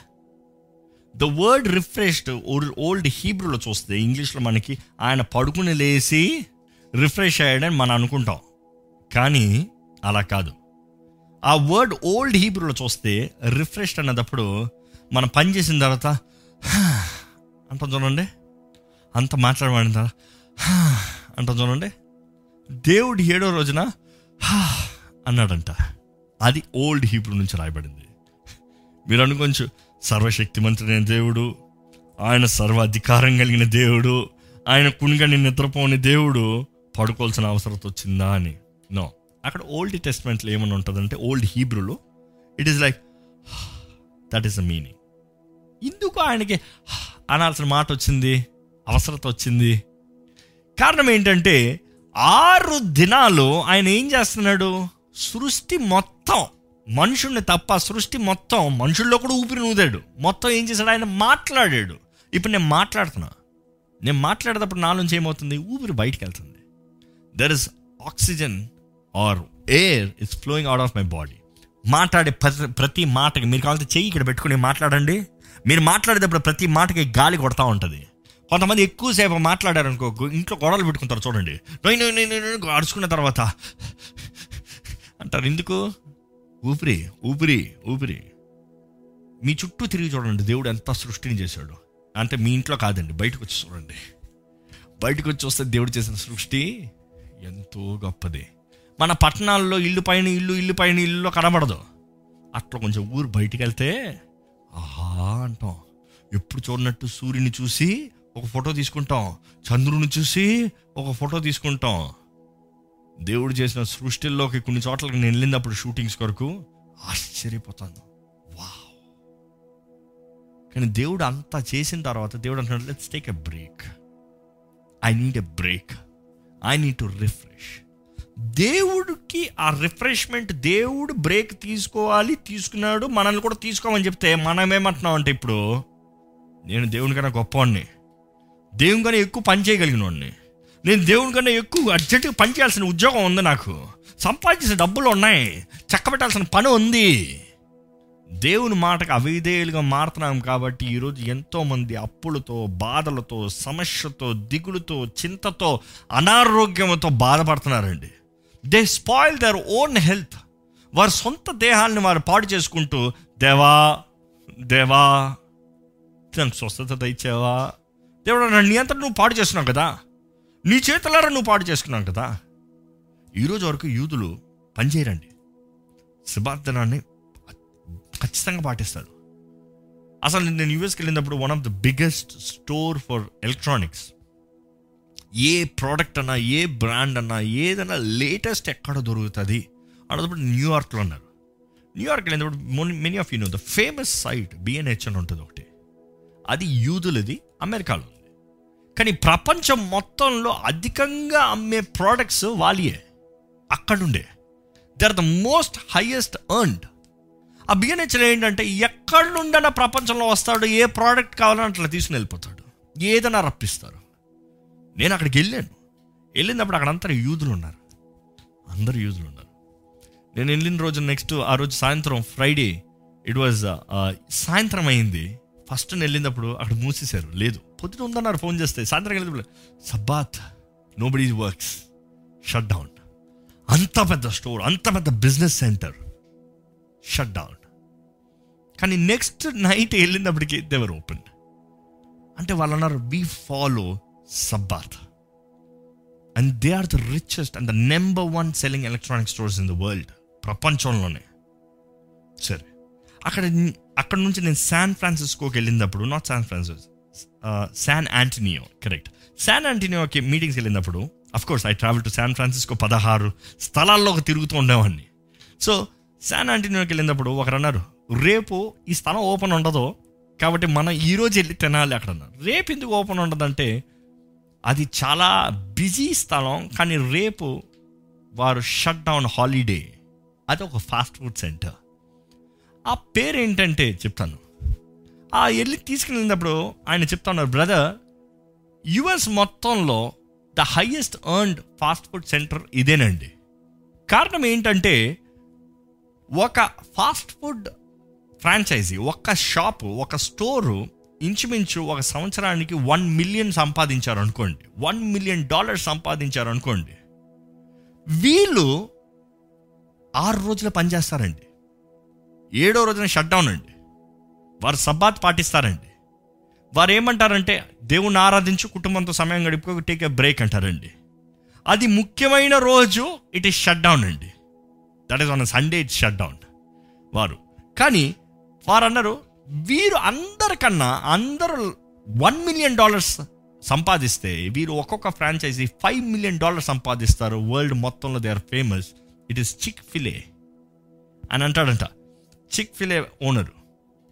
the word refreshed old హీబ్రూలో చూస్తే ఇంగ్లీష్లో మనకి ఆయన పడుకుని లేచి రిఫ్రెష్ అయ్యాడని మనం అనుకుంటాం. కానీ అలా కాదు. ఆ వర్డ్ ఓల్డ్ హీబ్రూలో చూస్తే రిఫ్రెష్డ్ అన్నదప్పుడు మనం పని చేసిన తర్వాత అంటాం చూడండి. అంత మాట్లాడవాడిన తర్వాత అంటాం చూడండి. దేవుడు ఏడో రోజున అన్నాడంట. అది ఓల్డ్ హీబ్రూ నుంచి రాయబడింది. మీరు అనుకోవచ్చు సర్వశక్తిమంతుడైన దేవుడు ఆయన సర్వాధికారం కలిగిన దేవుడు ఆయన కునిగని నిద్రపోని దేవుడు పడుకోవాల్సిన అవసరం వచ్చిందా అని. నో. అక్కడ ఓల్డ్ టెస్ట్మెంట్లో ఏమని ఉంటుందంటే old హీబ్రూలో it is like that is the meaning ఎందుకు ఆయనకి అనాల్సిన మాట వచ్చింది? అవసరత వచ్చింది. కారణం ఏంటంటే ఆరు దినాలు ఆయన ఏం చేస్తున్నాడు? సృష్టి మొత్తం మనుషుల్ని తప్ప సృష్టి మొత్తం మనుషుల్లో కూడా ఊపిరి నూదాడు. మొత్తం ఏం చేశాడు? ఆయన మాట్లాడాడు. ఇప్పుడు నేను మాట్లాడుతున్నా. నేను మాట్లాడేటప్పుడు నా నుంచి ఏమవుతుంది? ఊపిరి బయటికి వెళ్తుంది. There is oxygen or air is flowing out of my body మాట్లాడే ప్రతి ప్రతి మాటకి మీరు కావాలంటే చెయ్యి ఇక్కడ పెట్టుకుని మాట్లాడండి. మీరు మాట్లాడేటప్పుడు ప్రతి మాటకి గాలి కొడతా ఉంటుంది. కొంతమంది ఎక్కువసేపు మాట్లాడారు అనుకో ఇంట్లో గొడవలు పెట్టుకుంటారు చూడండి. అడుచుకున్న తర్వాత. అంటారు ఎందుకు? ఊపిరి ఊపిరి ఊపిరి. మీ చుట్టూ తిరిగి చూడండి దేవుడు ఎంత సృష్టిని చేశాడు. అంటే మీ ఇంట్లో కాదండి బయటకు వచ్చి చూడండి. బయటకు వచ్చి వస్తే దేవుడు చేసిన సృష్టి ఎంతో గొప్పది. మన పట్టణాల్లో ఇల్లు పైన ఇల్లు ఇల్లు పైన ఇల్లు కనబడదు. అట్లా కొంచెం ఊరు బయటికి వెళ్తే ఆహా అంటాం. ఎప్పుడు చూడనట్టు సూర్యుని చూసి ఒక ఫోటో తీసుకుంటాం. చంద్రుని చూసి ఒక ఫోటో తీసుకుంటాం. దేవుడు చేసిన సృష్టిల్లోకి కొన్ని చోట్లకి నేను వెళ్ళినప్పుడు షూటింగ్స్ కొరకు ఆశ్చర్యపోతాను. వావ్. కానీ దేవుడు అంతా చేసిన తర్వాత దేవుడు అంటున్నాడు let's take a break I need a break I need to refresh దేవుడికి ఆ రిఫ్రెష్మెంట్ దేవుడు బ్రేక్ తీసుకోవాలి తీసుకున్నాడు మనల్ని కూడా తీసుకోమని చెప్తే మనం ఏమంటున్నాం అంటే ఇప్పుడు నేను దేవుని కన్నా గొప్పవాడిని దేవుని కన్నా ఎక్కువ పని చేయగలిగిన వాడిని నేను దేవుని కన్నా ఎక్కువ అర్జెంటుగా పని చేయాల్సిన ఉద్యోగం ఉంది నాకు. సంపాదించిన డబ్బులు ఉన్నాయి. చక్కబెట్టాల్సిన పని ఉంది. దేవుని మాటకు అవిధేయులుగా మారుతున్నాం కాబట్టి ఈరోజు ఎంతోమంది అప్పులతో బాధలతో సమస్యతో దిగులుతో చింతతో అనారోగ్యంతో బాధపడుతున్నారండి. They spoil their own health వారి సొంత దేహాన్ని వారు పాడు చేసుకుంటూ దేవా దేవా నాకు స్వస్థత ఇచ్చేవా దేవుడు అన్నాడు, నీ అంతా నువ్వు పాడు చేస్తున్నావు కదా. నీ చేతులారా నువ్వు పాడు చేసుకున్నావు కదా. ఈరోజు వరకు యూదులు పనిచేయరండి. శుభార్థనాన్ని ఖచ్చితంగా పాటిస్తారు. అసలు నేను యూఎస్కి వెళ్ళినప్పుడు one of the biggest store for electronics A product అన్నా ఏ బ్రాండ్ అన్నా ఏదన్నా లేటెస్ట్ ఎక్కడ దొరుకుతుంది అన్నప్పుడు న్యూయార్క్లో ఉన్నారు. న్యూయార్క్ వెళ్ళినప్పుడు many of you know the famous site BNH అని ఉంటుంది ఒకటి. అది యూదులది అమెరికాలో. కానీ ప్రపంచం మొత్తంలో అధికంగా అమ్మే ప్రోడక్ట్స్ వాలియే అక్కడుండే. They are the most highest earned ఆ బిఎన్హెచ్లో ఏంటంటే ఎక్కడి నుండైనా ప్రపంచంలో వస్తాడు ఏ ప్రోడక్ట్ కావాలని అట్లా తీసుకుని వెళ్ళిపోతాడు. ఏదైనా రప్పిస్తారు. నేను అక్కడికి వెళ్ళాను. వెళ్ళినప్పుడు అక్కడ అంతా యూదులు ఉన్నారు. అందరు యూదులు ఉన్నారు. నేను వెళ్ళిన రోజు నెక్స్ట్ ఆ రోజు సాయంత్రం ఫ్రైడే ఇట్ వాజ్ సాయంత్రం అయింది. ఫస్ట్ నేను వెళ్ళినప్పుడు అక్కడ మూసేశారు. లేదు. పొద్దున ఉందన్నారు ఫోన్ చేస్తే సాయంత్రం వెళ్ళినప్పుడు Sabbath nobody works shut down అంత పెద్ద స్టోర్ అంత పెద్ద బిజినెస్ సెంటర్ షట్ డౌన్ కానీ నెక్స్ట్ నైట్ వెళ్ళినప్పటికీ దేవర్ ఓపెన్ అంటే వాళ్ళు అన్నారు we follow Sabbath. And they are the richest and the number one selling electronic stores in the world ప్రపంచంలోనే. సరే. అక్కడ అక్కడ నుంచి నేను శాన్ ఫ్రాన్సిస్కోకి వెళ్ళినప్పుడు not San Francis San Antonio correct San యాంటనియోకి మీటింగ్స్కి వెళ్ళినప్పుడు course I travel to San Francisco పదహారు స్థలాల్లోకి తిరుగుతూ ఉండేవాడిని. సో శాన్ యాంటనియోకి వెళ్ళినప్పుడు ఒకరు అన్నారు రేపు ఈ స్థలం ఓపెన్ ఉండదు కాబట్టి మనం ఈ రోజు వెళ్ళి తినాలి అక్కడ అన్నారు. రేపు ఎందుకు ఓపెన్ ఉండదంటే అది చాలా బిజీ స్థలం కానీ రేపు వారు షట్ డౌన్ హాలిడే అది ఒక ఫాస్ట్ ఫుడ్ సెంటర్ ఆ పేరు ఏంటంటే చెప్తాను. ఆ వెళ్ళి తీసుకెళ్ళినప్పుడు ఆయన చెప్తున్నారు బ్రదర్ యుఎస్ మొత్తంలో the highest earned fast food centre ఇదేనండి. కారణం ఏంటంటే ఒక ఫాస్ట్ ఫుడ్ ఫ్రాంచైజీ ఒక షాపు ఒక స్టోరు ఇంచుమించు ఒక సంవత్సరానికి వన్ మిలియన్ సంపాదించారు అనుకోండి వన్ మిలియన్ డాలర్స్ సంపాదించారు అనుకోండి వీళ్ళు ఆరు రోజులు పనిచేస్తారండి. ఏడో రోజున షట్ డౌన్ అండి. వారు సబ్బాత్ పాటిస్తారండి. వారు ఏమంటారంటే దేవుణ్ణి ఆరాధించు కుటుంబంతో సమయం గడుపుకో టేక్ ఎ బ్రేక్ అంటారండి. అది ముఖ్యమైన రోజు ఇట్ ఈస్ షట్ డౌన్ అండి. That is on Sunday it shut down వారు. కానీ వారు అన్నారు వీరు అందరికన్నా అందరూ వన్ మిలియన్ డాలర్స్ సంపాదిస్తే వీరు ఒక్కొక్క ఫ్రాంచైజీ ఫైవ్ మిలియన్ డాలర్స్ సంపాదిస్తారు వరల్డ్ మొత్తంలో they are famous it is Chick fil A అని అంటాడంట. చిక్ ఫిలే ఓనరు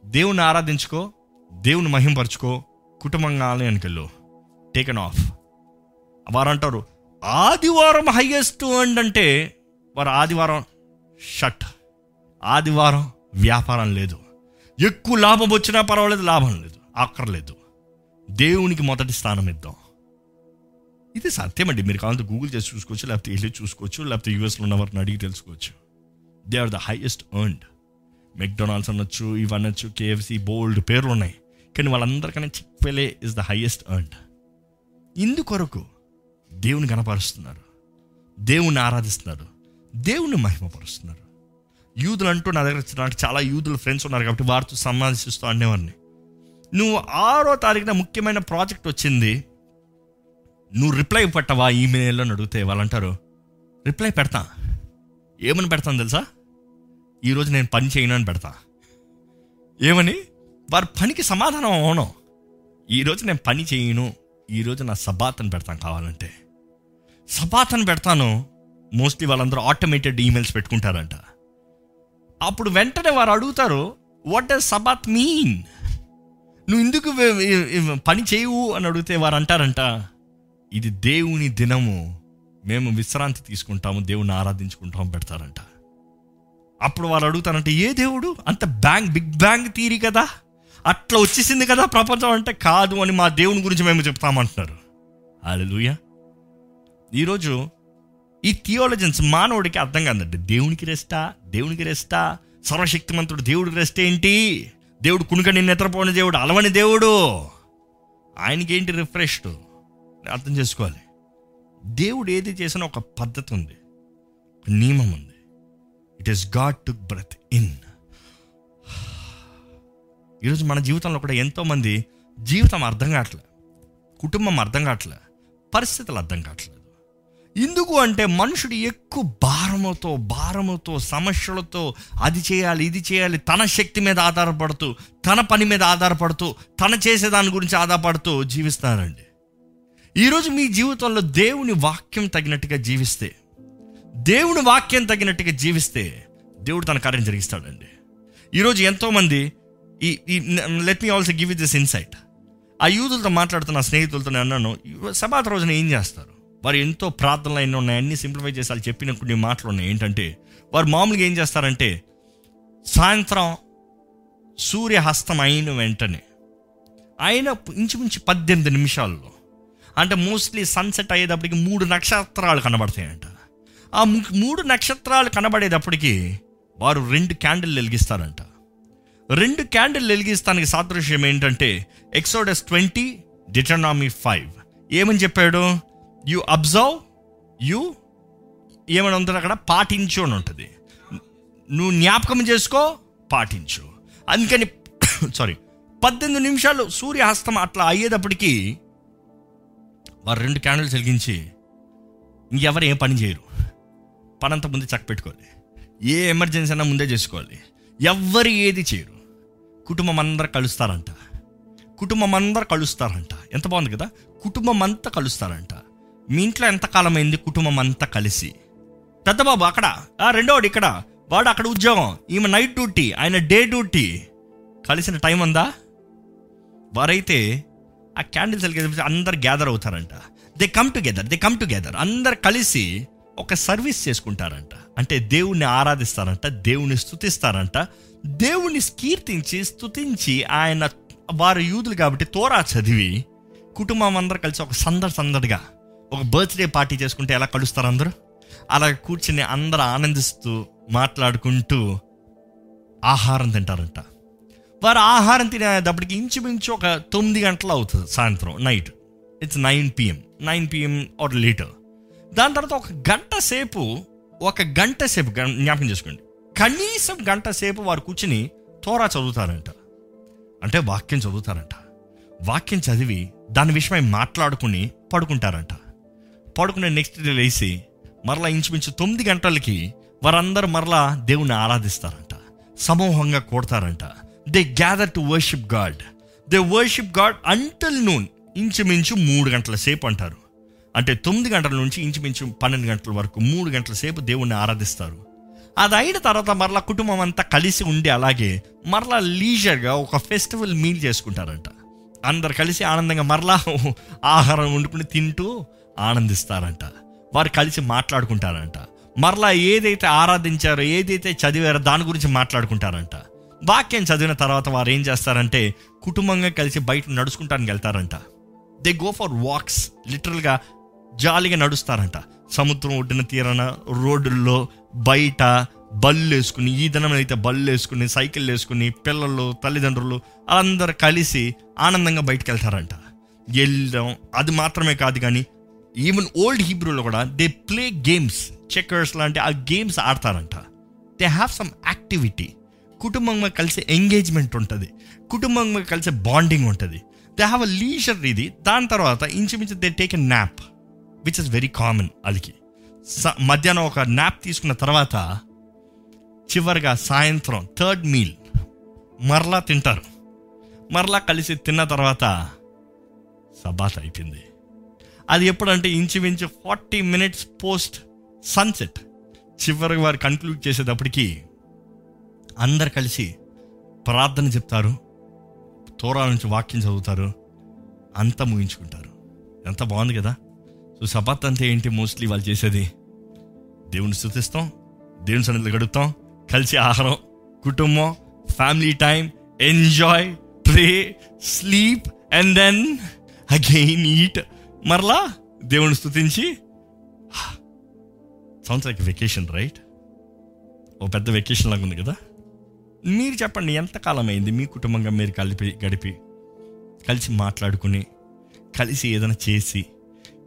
దేవుని ఆరాధించుకో దేవుని మహింపరచుకో కుటుంబంగా ఆలయానికి వెళ్ళు టేకన్ ఆఫ్ వారు అంటారు ఆదివారం హైయెస్ట్ అండ్ అంటే వారు ఆదివారం షట్ ఆదివారం వ్యాపారం లేదు. ఎక్కువ లాభం వచ్చినా పర్వాలేదు లాభం లేదు అక్కర్లేదు దేవునికి మొదటి స్థానం ఇద్దాం. ఇది సత్యమండి. మీరు కావాలంటే గూగుల్ చేసి చూసుకోవచ్చు లేకపోతే వెళ్ళి చూసుకోవచ్చు లేకపోతే యూఎస్లో ఉన్న వారిని అడిగి తెలుసుకోవచ్చు. They are the highest earned McDonald's అనొచ్చు ఇవి కేఎఫ్సి బోల్డ్ పేర్లు ఉన్నాయి. కానీ వాళ్ళందరికన్నా Chick fil A is the highest earned ఇందుకొరకు దేవుని కనపరుస్తున్నారు. దేవుణ్ణి ఆరాధిస్తున్నారు. దేవుణ్ణి మహిమపరుస్తున్నారు. యూదులు అంటూ నా దగ్గర నాకు చాలా యూదులు ఫ్రెండ్స్ ఉన్నారు కాబట్టి వారితో సంబంధిస్తూ అనేవాడిని. నువ్వు ఆరో తారీఖున ముఖ్యమైన ప్రాజెక్ట్ వచ్చింది. నువ్వు రిప్లై పెట్టవా ఈమెయిల్లో అని అడిగితే వాళ్ళు అంటారు రిప్లై పెడతా. ఏమని పెడతాను తెలుసా? ఈరోజు నేను పని చేయను అని పెడతా. ఏమని? వారి పనికి సమాధానం అవును. ఈరోజు నేను పని చేయను ఈరోజు నా సబాతను పెడతాను కావాలంటే. సబాతను పెడతాను మోస్ట్లీ వాళ్ళందరూ ఆటోమేటెడ్ ఈమెయిల్స్ పెట్టుకుంటారంట. అప్పుడు వెంటనే వారు అడుగుతారు వాట్ డస్ సబాత్ మీన్ నువ్వు ఎందుకు పని చేయవు? అని అడిగితే వారు అంటారంట ఇది దేవుని దినము. మేము విశ్రాంతి తీసుకుంటాము దేవుని ఆరాధించుకుంటాము పెడతారంట. అప్పుడు వారు అడుగుతారంటే ఏ దేవుడు? అంత బ్యాంగ్ బిగ్ బ్యాంగ్ తీరి కదా. అట్లా వచ్చేసింది కదా ప్రపంచం అంటే కాదు అని మా దేవుని గురించి మేము చెప్తామంటున్నారు. అలలుయ ఈరోజు ఈ థియాలజన్స్ మానవుడికి అర్థం కాదండి. దేవునికి రెస్టా? దేవునికి రెస్టా? సర్వశక్తిమంతుడు దేవుడికి రెస్ట్ ఏంటి? దేవుడు కునుకని నిద్రపోని దేవుడు అలవని దేవుడు. ఆయనకి ఏంటి రిఫ్రెష్డ్ అర్థం చేసుకోవాలి. దేవుడు ఏది చేసినా ఒక పద్ధతి ఉంది. ఒక నియమం ఉంది. It is God to breath in ఈరోజు మన జీవితంలో కూడా ఎంతోమంది జీవితం అర్థం కావట్లే. కుటుంబం అర్థం కావట్లే. పరిస్థితులు అర్థం కావట్లేదు. ఎందుకు అంటే మనుషుడు ఎక్కువ భారముతో భారముతో సమస్యలతో అది చేయాలి ఇది చేయాలి తన శక్తి మీద ఆధారపడుతూ తన పని మీద ఆధారపడుతూ తన చేసేదాని గురించి ఆధారపడుతూ జీవిస్తారండి ఈరోజు మీ జీవితంలో దేవుని వాక్యం తగినట్టుగా జీవిస్తే దేవుని వాక్యం తగినట్టుగా జీవిస్తే దేవుడు తన కార్యం జరిగిస్తాడండి. ఈరోజు ఎంతోమంది ఈ ఈ let me also give it this insight ఆ యూదులతో మాట్లాడుతున్న స్నేహితులతో నేను అన్నాను సభాత రోజున ఏం చేస్తారు? వారు ఎంతో ప్రార్థనలు ఎన్నో ఉన్నాయి అన్ని సింప్లిఫై చేసి వాళ్ళు చెప్పిన కొన్ని మాటలు ఉన్నాయి. ఏంటంటే వారు మామూలుగా ఏం చేస్తారంటే సాయంత్రం సూర్యహస్తం అయిన వెంటనే ఆయన ఇంచుమించు పద్దెనిమిది నిమిషాల్లో అంటే మోస్ట్లీ సన్సెట్ అయ్యేటప్పటికి మూడు నక్షత్రాలు కనబడతాయంట. ఆ మూడు నక్షత్రాలు కనబడేటప్పటికి వారు రెండు క్యాండిల్ వెలిగిస్తారంట. రెండు క్యాండిల్ వెలిగిస్తానికి సాదృశ్యం ఏంటంటే ఎక్సోడస్ ట్వంటీ డిటర్నామీ ఫైవ్ ఏమని చెప్పాడు? యు అబ్జర్వ్ యు ఏమని ఉంటుంది అక్కడ? పాటించు అని ఉంటుంది. నువ్వు జ్ఞాపకం చేసుకో పాటించు. అందుకని సారీ పద్దెనిమిది నిమిషాలు సూర్యాస్తం అట్లా అయ్యేటప్పటికి వారు రెండు క్యాండిల్స్ వెలిగించి ఇంకెవరు ఏం పని చేయరు. పనంత ముందు చక్క పెట్టుకోవాలి. ఏ ఎమర్జెన్సీ అయినా ముందే చేసుకోవాలి. ఎవ్వరు ఏది చేయరు. కుటుంబం అందరు కలుస్తారంట. కుటుంబం అందరు కలుస్తారంట. ఎంత బాగుంది కదా? కుటుంబం అంతా కలుస్తారంట. మీ ఇంట్లో ఎంతకాలం అయింది? కుటుంబం అంతా కలిసి. పెద్దబాబు అక్కడ. ఆ రెండోవాడు ఇక్కడ. వాడు అక్కడ ఉద్యోగం. ఈమె నైట్ డ్యూటీ ఆయన డే డ్యూటీ కలిసిన టైం ఉందా? వారైతే ఆ క్యాండిల్స్ అందరు gather అవుతారంట. They come together they come together అందరు కలిసి ఒక సర్వీస్ చేసుకుంటారంట. అంటే దేవుణ్ణి ఆరాధిస్తారంట దేవుని స్తుతిస్తారంట. దేవుణ్ణి కీర్తించి స్థుతించి ఆయన వారు యూదులు కాబట్టి తోరా చదివి కుటుంబం అందరు కలిసి ఒక సందడి సందడిగా ఒక బర్త్డే పార్టీ చేసుకుంటే ఎలా కలుస్తారు అందరూ? అలా కూర్చుని అందరూ ఆనందిస్తూ మాట్లాడుకుంటూ ఆహారం తింటారంట. వారు ఆహారం తినేటప్పటికి ఇంచుమించు ఒక తొమ్మిది గంటలు అవుతుంది సాయంత్రం night. It's nine PM nine PM or later దాని తర్వాత ఒక గంట సేపు ఒక గంట సేపు జ్ఞాపకం చేసుకోండి. కనీసం గంట సేపు వారు కూర్చుని తోరా చదువుతారంట. అంటే వాక్యం చదువుతారంట. వాక్యం చదివి దాని విషయమై మాట్లాడుకుని పడుకుంటారంట. పడుకునే నెక్స్ట్ డే లేచి మరలా ఇంచుమించు తొమ్మిది గంటలకి వారందరూ మరలా దేవుని ఆరాధిస్తారంట. సమూహంగా కొడతారంట. They gather to worship God they worship God until noon ఇంచుమించు మూడు గంటల సేపు అంటారు. అంటే తొమ్మిది గంటల నుంచి ఇంచుమించు పన్నెండు గంటల వరకు మూడు గంటల సేపు దేవుణ్ణి ఆరాధిస్తారు. అది అయిన తర్వాత మరలా కుటుంబం అంతా కలిసి ఉండి అలాగే మరలా లీజర్గా ఒక ఫెస్టివల్ మీల్ చేసుకుంటారంట. అందరు కలిసి ఆనందంగా మరలా ఆహారం వండుకుని తింటూ ఆనందిస్తారంట. వారు కలిసి మాట్లాడుకుంటారంట. మరలా ఏదైతే ఆరాధించారో ఏదైతే చదివారో దాని గురించి మాట్లాడుకుంటారంట. వాక్యం చదివిన తర్వాత వారు ఏం చేస్తారంటే కుటుంబంగా కలిసి బయట నడుచుకుంటానికి వెళ్తారంట. దే గో ఫర్ వాక్స్ లిటరల్గా జాలిగా నడుస్తారంట. సముద్రం ఒడ్డున తీరాన రోడ్డుల్లో బయట బళ్ళు వేసుకుని ఈ దినం అయితే బళ్ళు వేసుకుని సైకిల్ వేసుకుని పిల్లలు తల్లిదండ్రులు అందరు కలిసి ఆనందంగా బయటకు వెళ్తారంట వెళ్ళడం అది మాత్రమే కాదు కానీ ఈవెన్ ఓల్డ్ హీబ్రూలో కూడా దే ప్లే గేమ్స్ చెక్కర్స్ లాంటి ఆ గేమ్స్ ఆడతారంట. దే హ్యావ్ సమ్ యాక్టివిటీ కుటుంబంగా కలిసి ఎంగేజ్మెంట్ ఉంటుంది. కుటుంబంగా కలిసి బాండింగ్ ఉంటుంది. దే హ్యావ్ అ లీజర్ ఇది. దాని తర్వాత ఇంచుమించు they take a nap which is very common వాళ్ళకి స- మధ్యాహ్నం ఒక న్యాప్ తీసుకున్న తర్వాత చివరిగా సాయంత్రం థర్డ్ మీల్ మరలా తింటారు. మరలా కలిసి తిన్న తర్వాత సబాత్ అయిపోయింది. అది ఎప్పుడంటే ఇంచుమించు ఫార్టీ మినిట్స్ పోస్ట్ సన్సెట్ చివరికి వారు కన్క్లూడ్ చేసేటప్పటికి అందరు కలిసి ప్రార్థన చెప్తారు తోరాల నుంచి వాక్యం చదువుతారు అంతా ముగించుకుంటారు. ఎంత బాగుంది కదా? సో సబత్ అంటే ఏంటి మోస్ట్లీ వాళ్ళు చేసేది? దేవుని స్థుతిస్తాం దేవుని సన్నిధిలో గడుపుతాం కలిసి ఆహారం కుటుంబం family time enjoy pray sleep and then again eat మరలా దేవుని స్థుతించి సౌండ్స్ లైక్ వెకేషన్ రైట్ ఓ పెద్ద వెకేషన్ లాగా ఉంది కదా? మీరు చెప్పండి ఎంతకాలం అయింది మీ కుటుంబంగా మీరు కలిపి గడిపి కలిసి మాట్లాడుకుని కలిసి ఏదైనా చేసి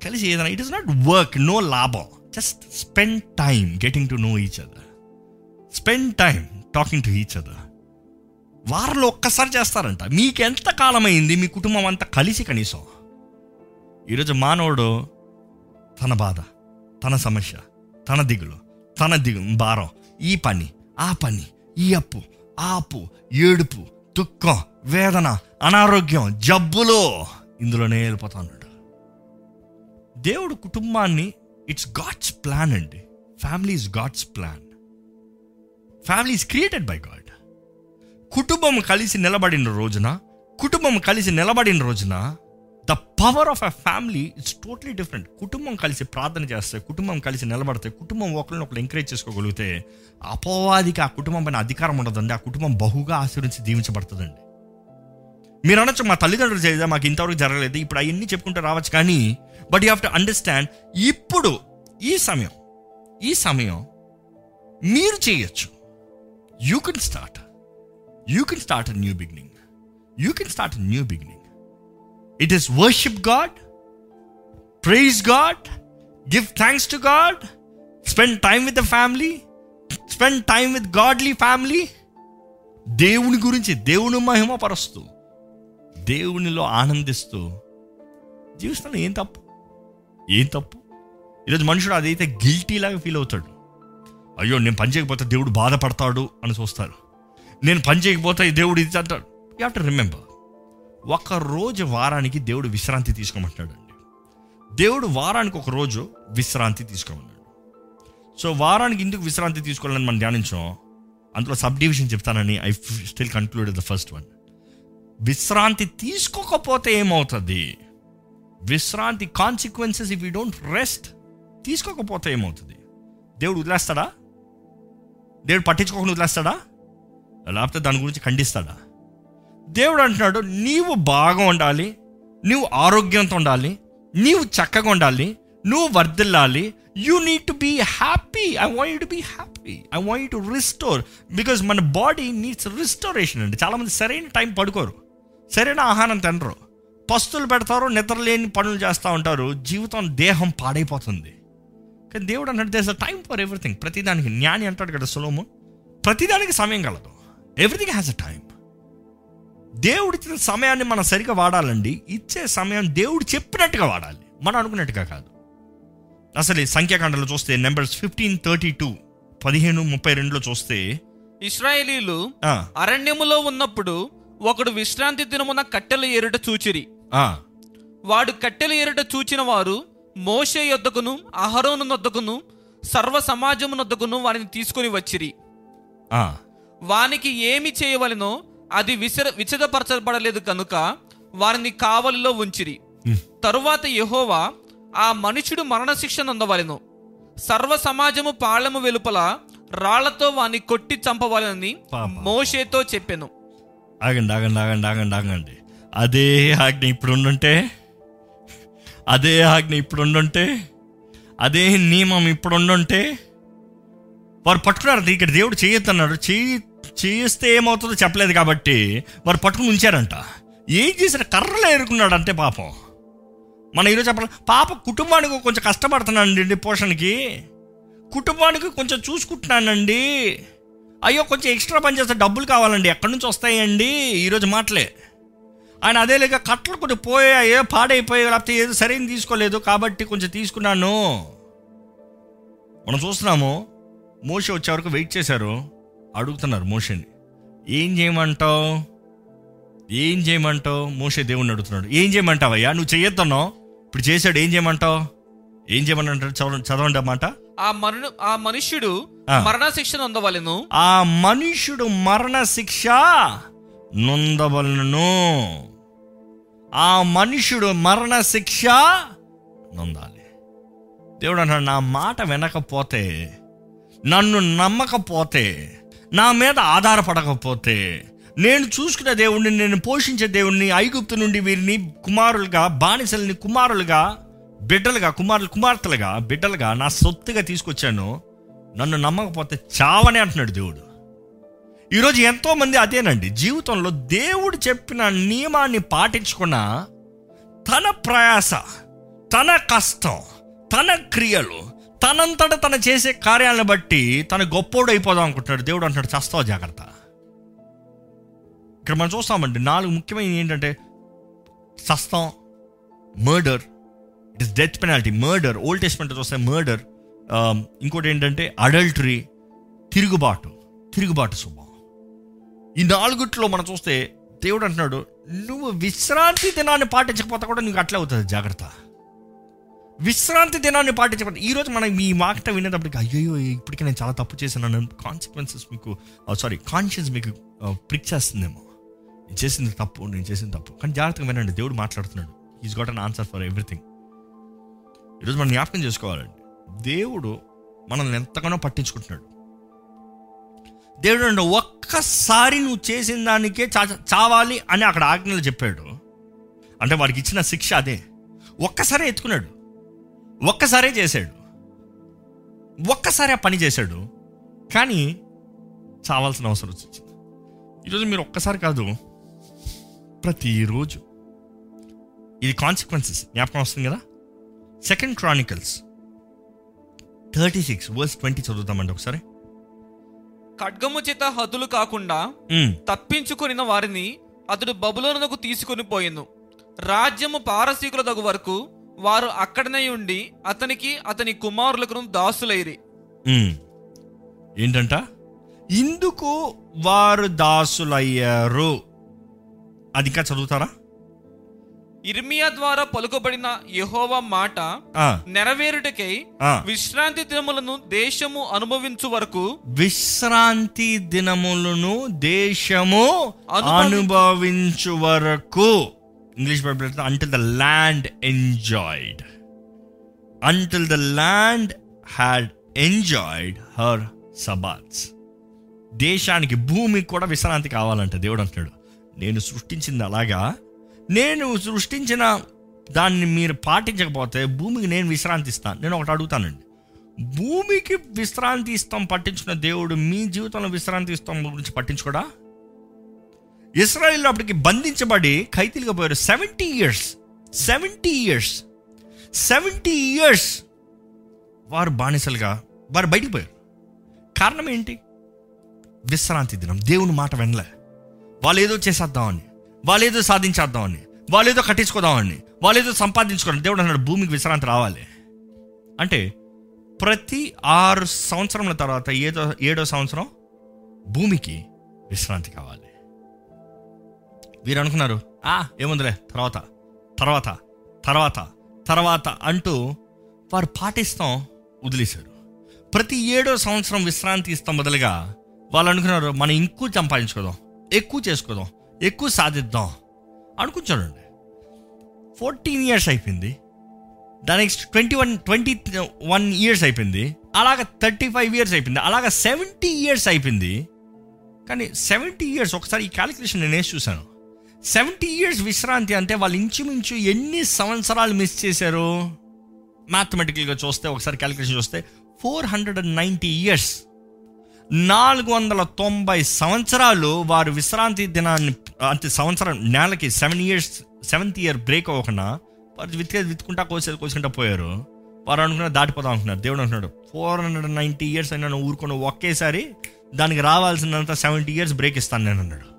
కలిసి ఏదైనా it is not work no లాభం just spend time getting to know each other spend time talking to each other వారంలో ఒక్కసారి చేస్తారంట. మీకు ఎంత కాలమైంది మీ కుటుంబం అంతా కలిసి కనీసం? ఈరోజు మానవుడు తన బాధ తన సమస్య తన దిగులు తన దిగు భారం ఈ పని ఆ పని ఈ అప్పు ఆ అప్పు ఏడుపు దుఃఖం వేదన అనారోగ్యం జబ్బులు ఇందులోనే వెళ్ళిపోతా ఉన్నాడు. దేవుడు కుటుంబాన్ని ఇట్స్ గాడ్స్ ప్లాన్ అండి. Family is God's plan family is created by God కుటుంబం కలిసి నిలబడిన రోజున కుటుంబం కలిసి నిలబడిన రోజున the power of a family it's totally different కుటుంబం కలిసి ప్రార్థన చేస్తే కుటుంబం కలిసి నిలబడితే కుటుంబం ఒకరిని ఒకరు ఎంకరేజ్ చేసుకోగలిగితే అపవాదికి ఆ కుటుంబం పైన అధికారం ఉండదండి. ఆ కుటుంబం బహుగా ఆశీర్వించి దీవించబడుతుందండి మీరు అనొచ్చు మా తల్లిదండ్రులు చేయదా మాకు ఇంతవరకు జరగలేదు ఇప్పుడు అవన్నీ చెప్పుకుంటూ రావచ్చు కానీ but you have to understand ఇప్పుడు ఈ సమయం ఈ సమయం మీరు చేయొచ్చు. You can start you can start a new beginning you can start a new beginning it is worship God praise God give thanks to God spend time with the family spend time with godly family దేవుని గురించి దేవుని మహిమపరుస్తూ దేవునిలో ఆనందిస్తూ జీవిస్తాను ఏం తప్పు? ఏం తప్పు? ఈరోజు మనుషుడు అదైతే గిల్టీలాగా ఫీల్ అవుతాడు. అయ్యో నేను పని చేయకపోతే దేవుడు బాధపడతాడు అని చూస్తారు. నేను పని చేయకపోతే దేవుడు ఇది అంటాడు. యూ టు రిమెంబర్ ఒక రోజు వారానికి దేవుడు విశ్రాంతి తీసుకోమంటున్నాడు అండి. దేవుడు వారానికి ఒక రోజు విశ్రాంతి తీసుకోమన్నాడు సో వారానికి ఎందుకు విశ్రాంతి తీసుకోవాలని మనం ధ్యానించాం అందులో సబ్ డివిజన్ చెప్తానని I still concluded the first one విశ్రాంతి తీసుకోకపోతే ఏమవుతుంది? విశ్రాంతి consequences if you don't rest తీసుకోకపోతే ఏమవుతుంది? దేవుడు వదిలేస్తాడా? దేవుడు పట్టించుకోకుండా వదిలేస్తాడా? లేకపోతే దాని గురించి ఖండిస్తాడా? దేవుడు అంటున్నాడు నీవు బాగా ఉండాలి నువ్వు ఆరోగ్యంతో ఉండాలి నీవు చక్కగా ఉండాలి నువ్వు వర్దిల్లాలి you need to be happy I want to be happy I want to restore because మన బాడీ నీడ్స్ రిస్టోరేషన్ అండి. చాలామంది సరైన టైం పడుకోరు. సరైన ఆహారం తినరు. పస్తులు పెడతారు నిద్రలేని పనులు చేస్తూ ఉంటారు. జీవితం దేహం పాడైపోతుంది. కానీ దేవుడు అన్నాడు there's a time for everything ప్రతిదానికి జ్ఞాని అంటాడు కదా సులోము. ప్రతిదానికి సమయం కలదు. ఎవ్రీథింగ్ హ్యాస్ అ టైం దేవుడు ఇచ్చిన సమయాన్ని మనం సరిగా వాడాలండి. ఇచ్చే సమయం దేవుడు చెప్పినట్టుగా వాడాలి. మనం అనుకున్నట్టుగా కాదు. అసలు ఈ సంఖ్యాకాండలో చూస్తే నెంబర్స్ ఫిఫ్టీన్ థర్టీ టూ పదిహేను ముప్పై రెండులో చూస్తే ఇస్రాయేలీలు అరణ్యములో ఉన్నప్పుడు ఒకడు విశ్రాంతి దినమున కట్టెలు ఏరుట చూచిరి. వాడు కట్టెలు ఏరుట చూచిన వారు మోషే యొద్దకును అహరోను నొద్దకును సర్వ సమాజము నొద్దకును వారిని తీసుకొని వచ్చిరి. వానికి ఏమి చేయవలెనో అది విసర విచదపరచబడలేదు కనుక వారిని కావలిలో ఉంచిరి. తరువాత యెహోవా ఆ మనుషుడు మరణశిక్ష నొందవలెను. సర్వ సమాజము పాళెము వెలుపల రాళ్ళతో వాని కొట్టి చంపవలెనని పాప. మోషేతో చెప్పెను. ఆగండి ఆగండి ఆగండి ఆగండి ఆగండి. అదే ఆజ్ఞ ఇప్పుడు ఉండుంటే అదే ఆజ్ఞ ఇప్పుడు ఉండుంటే అదే నియమం ఇప్పుడు ఉండుంటే వారు పట్టుకున్నారు. ఇక్కడ దేవుడు చేయొద్దన్నాడు. చేయి చేస్తే ఏమవుతుందో చెప్పలేదు కాబట్టి వారు పట్టుకుని ఉంచారంట. ఏం చేసిన కర్రలు ఎరుకున్నాడు అంతే పాపం. మన ఈరోజు చెప్పాలి పాప కుటుంబానికి కొంచెం కష్టపడుతున్నానండి పోషణకి. కుటుంబానికి కొంచెం చూసుకుంటున్నానండి. అయ్యో కొంచెం ఎక్స్ట్రా పని చేస్తే డబ్బులు కావాలండి. ఎక్కడి నుంచి వస్తాయండి? ఈరోజు మాటలే. ఆయన అదే లేక కట్టలు కొంచెం పోయాయో పాడైపోయాయి లేకపోతే ఏదో సరైన తీసుకోలేదు కాబట్టి కొంచెం తీసుకున్నాను. మనం చూస్తున్నాము మోష వచ్చే వరకు వెయిట్ చేశారు. అడుగుతున్నారు మోషని. ఏం చేయమంటావు? ఏం చేయమంటావు? మోషే దేవుణ్ణి అడుగుతున్నాడు. ఏం చేయమంటావయ్యా? నువ్వు చేయొద్దన్నావు ఇప్పుడు చేశాడు ఏం చేయమంటావు? ఏం చేయమంటాడు చదవండి చదవండి అన్నమాట ఆ మను ఆ మనుష్యుడు ఆ. మరణశిక్ష నొందవలెను. ఆ మనుష్యుడు మరణ శిక్ష నొందవలను. ఆ మనుష్యుడు మరణ శిక్ష నొందాలి. దేవుడు అన్నాడు నా మాట వినకపోతే నన్ను నమ్మకపోతే నా మీద ఆధారపడకపోతే నేను చూసుకునే దేవుణ్ణి నేను పోషించే దేవుణ్ణి ఐగుప్తు నుండి వీరిని కుమారులుగా బానిసల్ని కుమారులుగా బిడ్డలుగా కుమారులు కుమార్తెలుగా బిడ్డలుగా నా సొత్తుగా తీసుకొచ్చాను. నన్ను నమ్మకపోతే చావనే అంటున్నాడు దేవుడు. ఈరోజు ఎంతోమంది అదేనండి. జీవితంలో దేవుడు చెప్పిన నియమాన్ని పాటించుకున్న తన ప్రయాస తన కష్టం తన క్రియలు తనంతట తన చేసే కార్యాలను బట్టి తన గొప్పోడు అయిపోదాం అనుకుంటున్నాడు. దేవుడు అంటున్నాడు చస్తావు జాగ్రత్త? ఇక్కడ మనం చూస్తామండి నాలుగు ముఖ్యమైన ఏంటంటే సస్తం murder it is death penalty murder Old Testament చూస్తే మర్డర్ um, ఇంకోటి ఏంటంటే అడల్టరీ తిరుగుబాటు తిరుగుబాటు స్వభావం. ఈ నాలుగుట్లో మనం చూస్తే దేవుడు అంటున్నాడు నువ్వు విశ్రాంతి దినాన్ని పాటించకపోతే కూడా నీకు అట్లే అవుతుంది జాగ్రత్త. విశ్రాంతి దినాన్ని పాటించకపోతే ఈరోజు మనం ఈ మాట వినేటప్పటికి అయ్యో ఇప్పటికే నేను చాలా తప్పు చేశాను కాన్సిక్వెన్సెస్ మీకు uh, సారీ కాన్షియస్ మీకు uh, ప్రిక్ చేస్తుందేమో. నేను చేసింది తప్పు నేను చేసింది తప్పు. కానీ జాగ్రత్తగా వినండి దేవుడు మాట్లాడుతున్నాడు. Is got an answer for everything ఈరోజు మనం జ్ఞాపకం చేసుకోవాలండి. దేవుడు మనల్ని ఎంతగానో పట్టించుకుంటున్నాడు. దేవుడు అంటే ఒక్కసారి నువ్వు చేసిన దానికే చా చావాలి అని అక్కడ ఆజ్ఞలు చెప్పాడు. అంటే వాడికి ఇచ్చిన శిక్ష అదే. ఒక్కసారే ఎత్తుకున్నాడు. ఒక్కసారే చేశాడు. ఒక్కసారి ఆ పని చేశాడు. కానీ చావాల్సిన అవసరం వచ్చింది. ఈరోజు మీరు ఒక్కసారి కాదు ప్రతిరోజు. ఇది కాన్సిక్వెన్సెస్ జ్ఞాపకం వస్తుంది కదా? Second Chronicles thirty six verse twenty చదువుతామండి ఒకసారి. ఖడ్గము చేత హతులు కాకుండా ఉమ్, తప్పించుకొనిన వారిని అతడు బబులోనునకు తీసుకొని పోయెను రాజ్యము పారసీకుల దగు వరకు వారు అక్కడనే ఉండి అతనికి అతని కుమారులకు దాసులైరి. ఏంటంట? ఇందుకు వారు దాసులయ్యారు. అది ఇంకా చదువుతారా? ఇర్మియా ద్వారా పలుకబడిన యెహోవా మాట నెరవేరుటకై. విశ్రాంతి దినములను దేశము అనుభవించు వరకు విశ్రాంతి దినములను దేశము అనుభవించు- అనుభవించు వరకు. English Bible until the land enjoyed until the land had enjoyed her sabbaths దేశానికి భూమికి కూడా విశ్రాంతి కావాలంట దేవుడు అంటున్నాడు. నేను సృష్టించింది అలాగా నేను సృష్టించిన దాన్ని మీరు పాటించకపోతే భూమికి నేను విశ్రాంతి ఇస్తాను. నేను ఒకటి అడుగుతానండి. భూమికి విశ్రాంతి ఇస్తాం పట్టించుకున్న దేవుడు మీ జీవితంలో విశ్రాంతి ఇస్తాం గురించి పట్టించుకోడా? ఇస్రాయిల్ అప్పటికి బంధించబడి ఖైతీలుగా పోయారు. Seventy years seventy years seventy years వారు బానిసలుగా వారు బయటికి పోయారు. కారణం ఏంటి? విశ్రాంతి దినం. దేవుని మాట వినలే. వాళ్ళు ఏదో చేసేద్దామని. వాళ్ళు ఏదో సాధించేద్దామని వాళ్ళు ఏదో కట్టించుకోదామని వాళ్ళు ఏదో సంపాదించుకోవడం దేవుడు అన్నాడు భూమికి విశ్రాంతి రావాలి. అంటే ప్రతి ఆరు సంవత్సరముల తర్వాత ఏదో ఏడో సంవత్సరం భూమికి విశ్రాంతి కావాలి. వీరు అనుకున్నారు ఆ ఏముందిలే తర్వాత తర్వాత తర్వాత తర్వాత అంటూ వారు పాటిస్తాం వదిలేశారు. ప్రతి ఏడో సంవత్సరం విశ్రాంతి ఇస్తాం బదులుగా వాళ్ళు అనుకున్నారు మనం ఇంకూ సంపాదించుకోదాం ఎక్కువ చేసుకోదాం ఎక్కువ సాధిద్దాం అనుకుంటానండి ఫోర్టీన్ ఇయర్స్ అయిపోయింది. దాని next twenty one twenty one years అయిపోయింది. అలాగ థర్టీ ఫైవ్ ఇయర్స్ అయిపోయింది. అలాగ సెవెంటీ ఇయర్స్ అయిపోయింది. కానీ సెవెంటీ ఇయర్స్ ఒకసారి ఈ క్యాలిక్యులేషన్ నేను వేసి చూశాను. సెవెంటీ ఇయర్స్ విశ్రాంతి అంటే వాళ్ళు ఇంచుమించు ఎన్ని సంవత్సరాలు మిస్ చేశారు? మ్యాథమెటికల్గా చూస్తే ఒకసారి క్యాలిక్యులేషన్ చూస్తే four hundred and ninety years నాలుగు వందల తొంభై సంవత్సరాలు వారు విశ్రాంతి దినాన్ని అంటే సంవత్సరం నెలకి seven years seventh year break అవ్వకుండా వారు విత్కేది విత్తుకుంటా కోసేది కోసుకుంటా పోయారు. వారు అనుకున్నారు దాటిపోదాం అనుకున్నారు. దేవుడు అంటున్నాడు ఫోర్ హండ్రెడ్ నైంటీ ఇయర్స్ అయినా నువ్వు ఒకేసారి దానికి రావాల్సినంత సెవెంటీ ఇయర్స్ బ్రేక్ ఇస్తాను నేను అన్నాడు.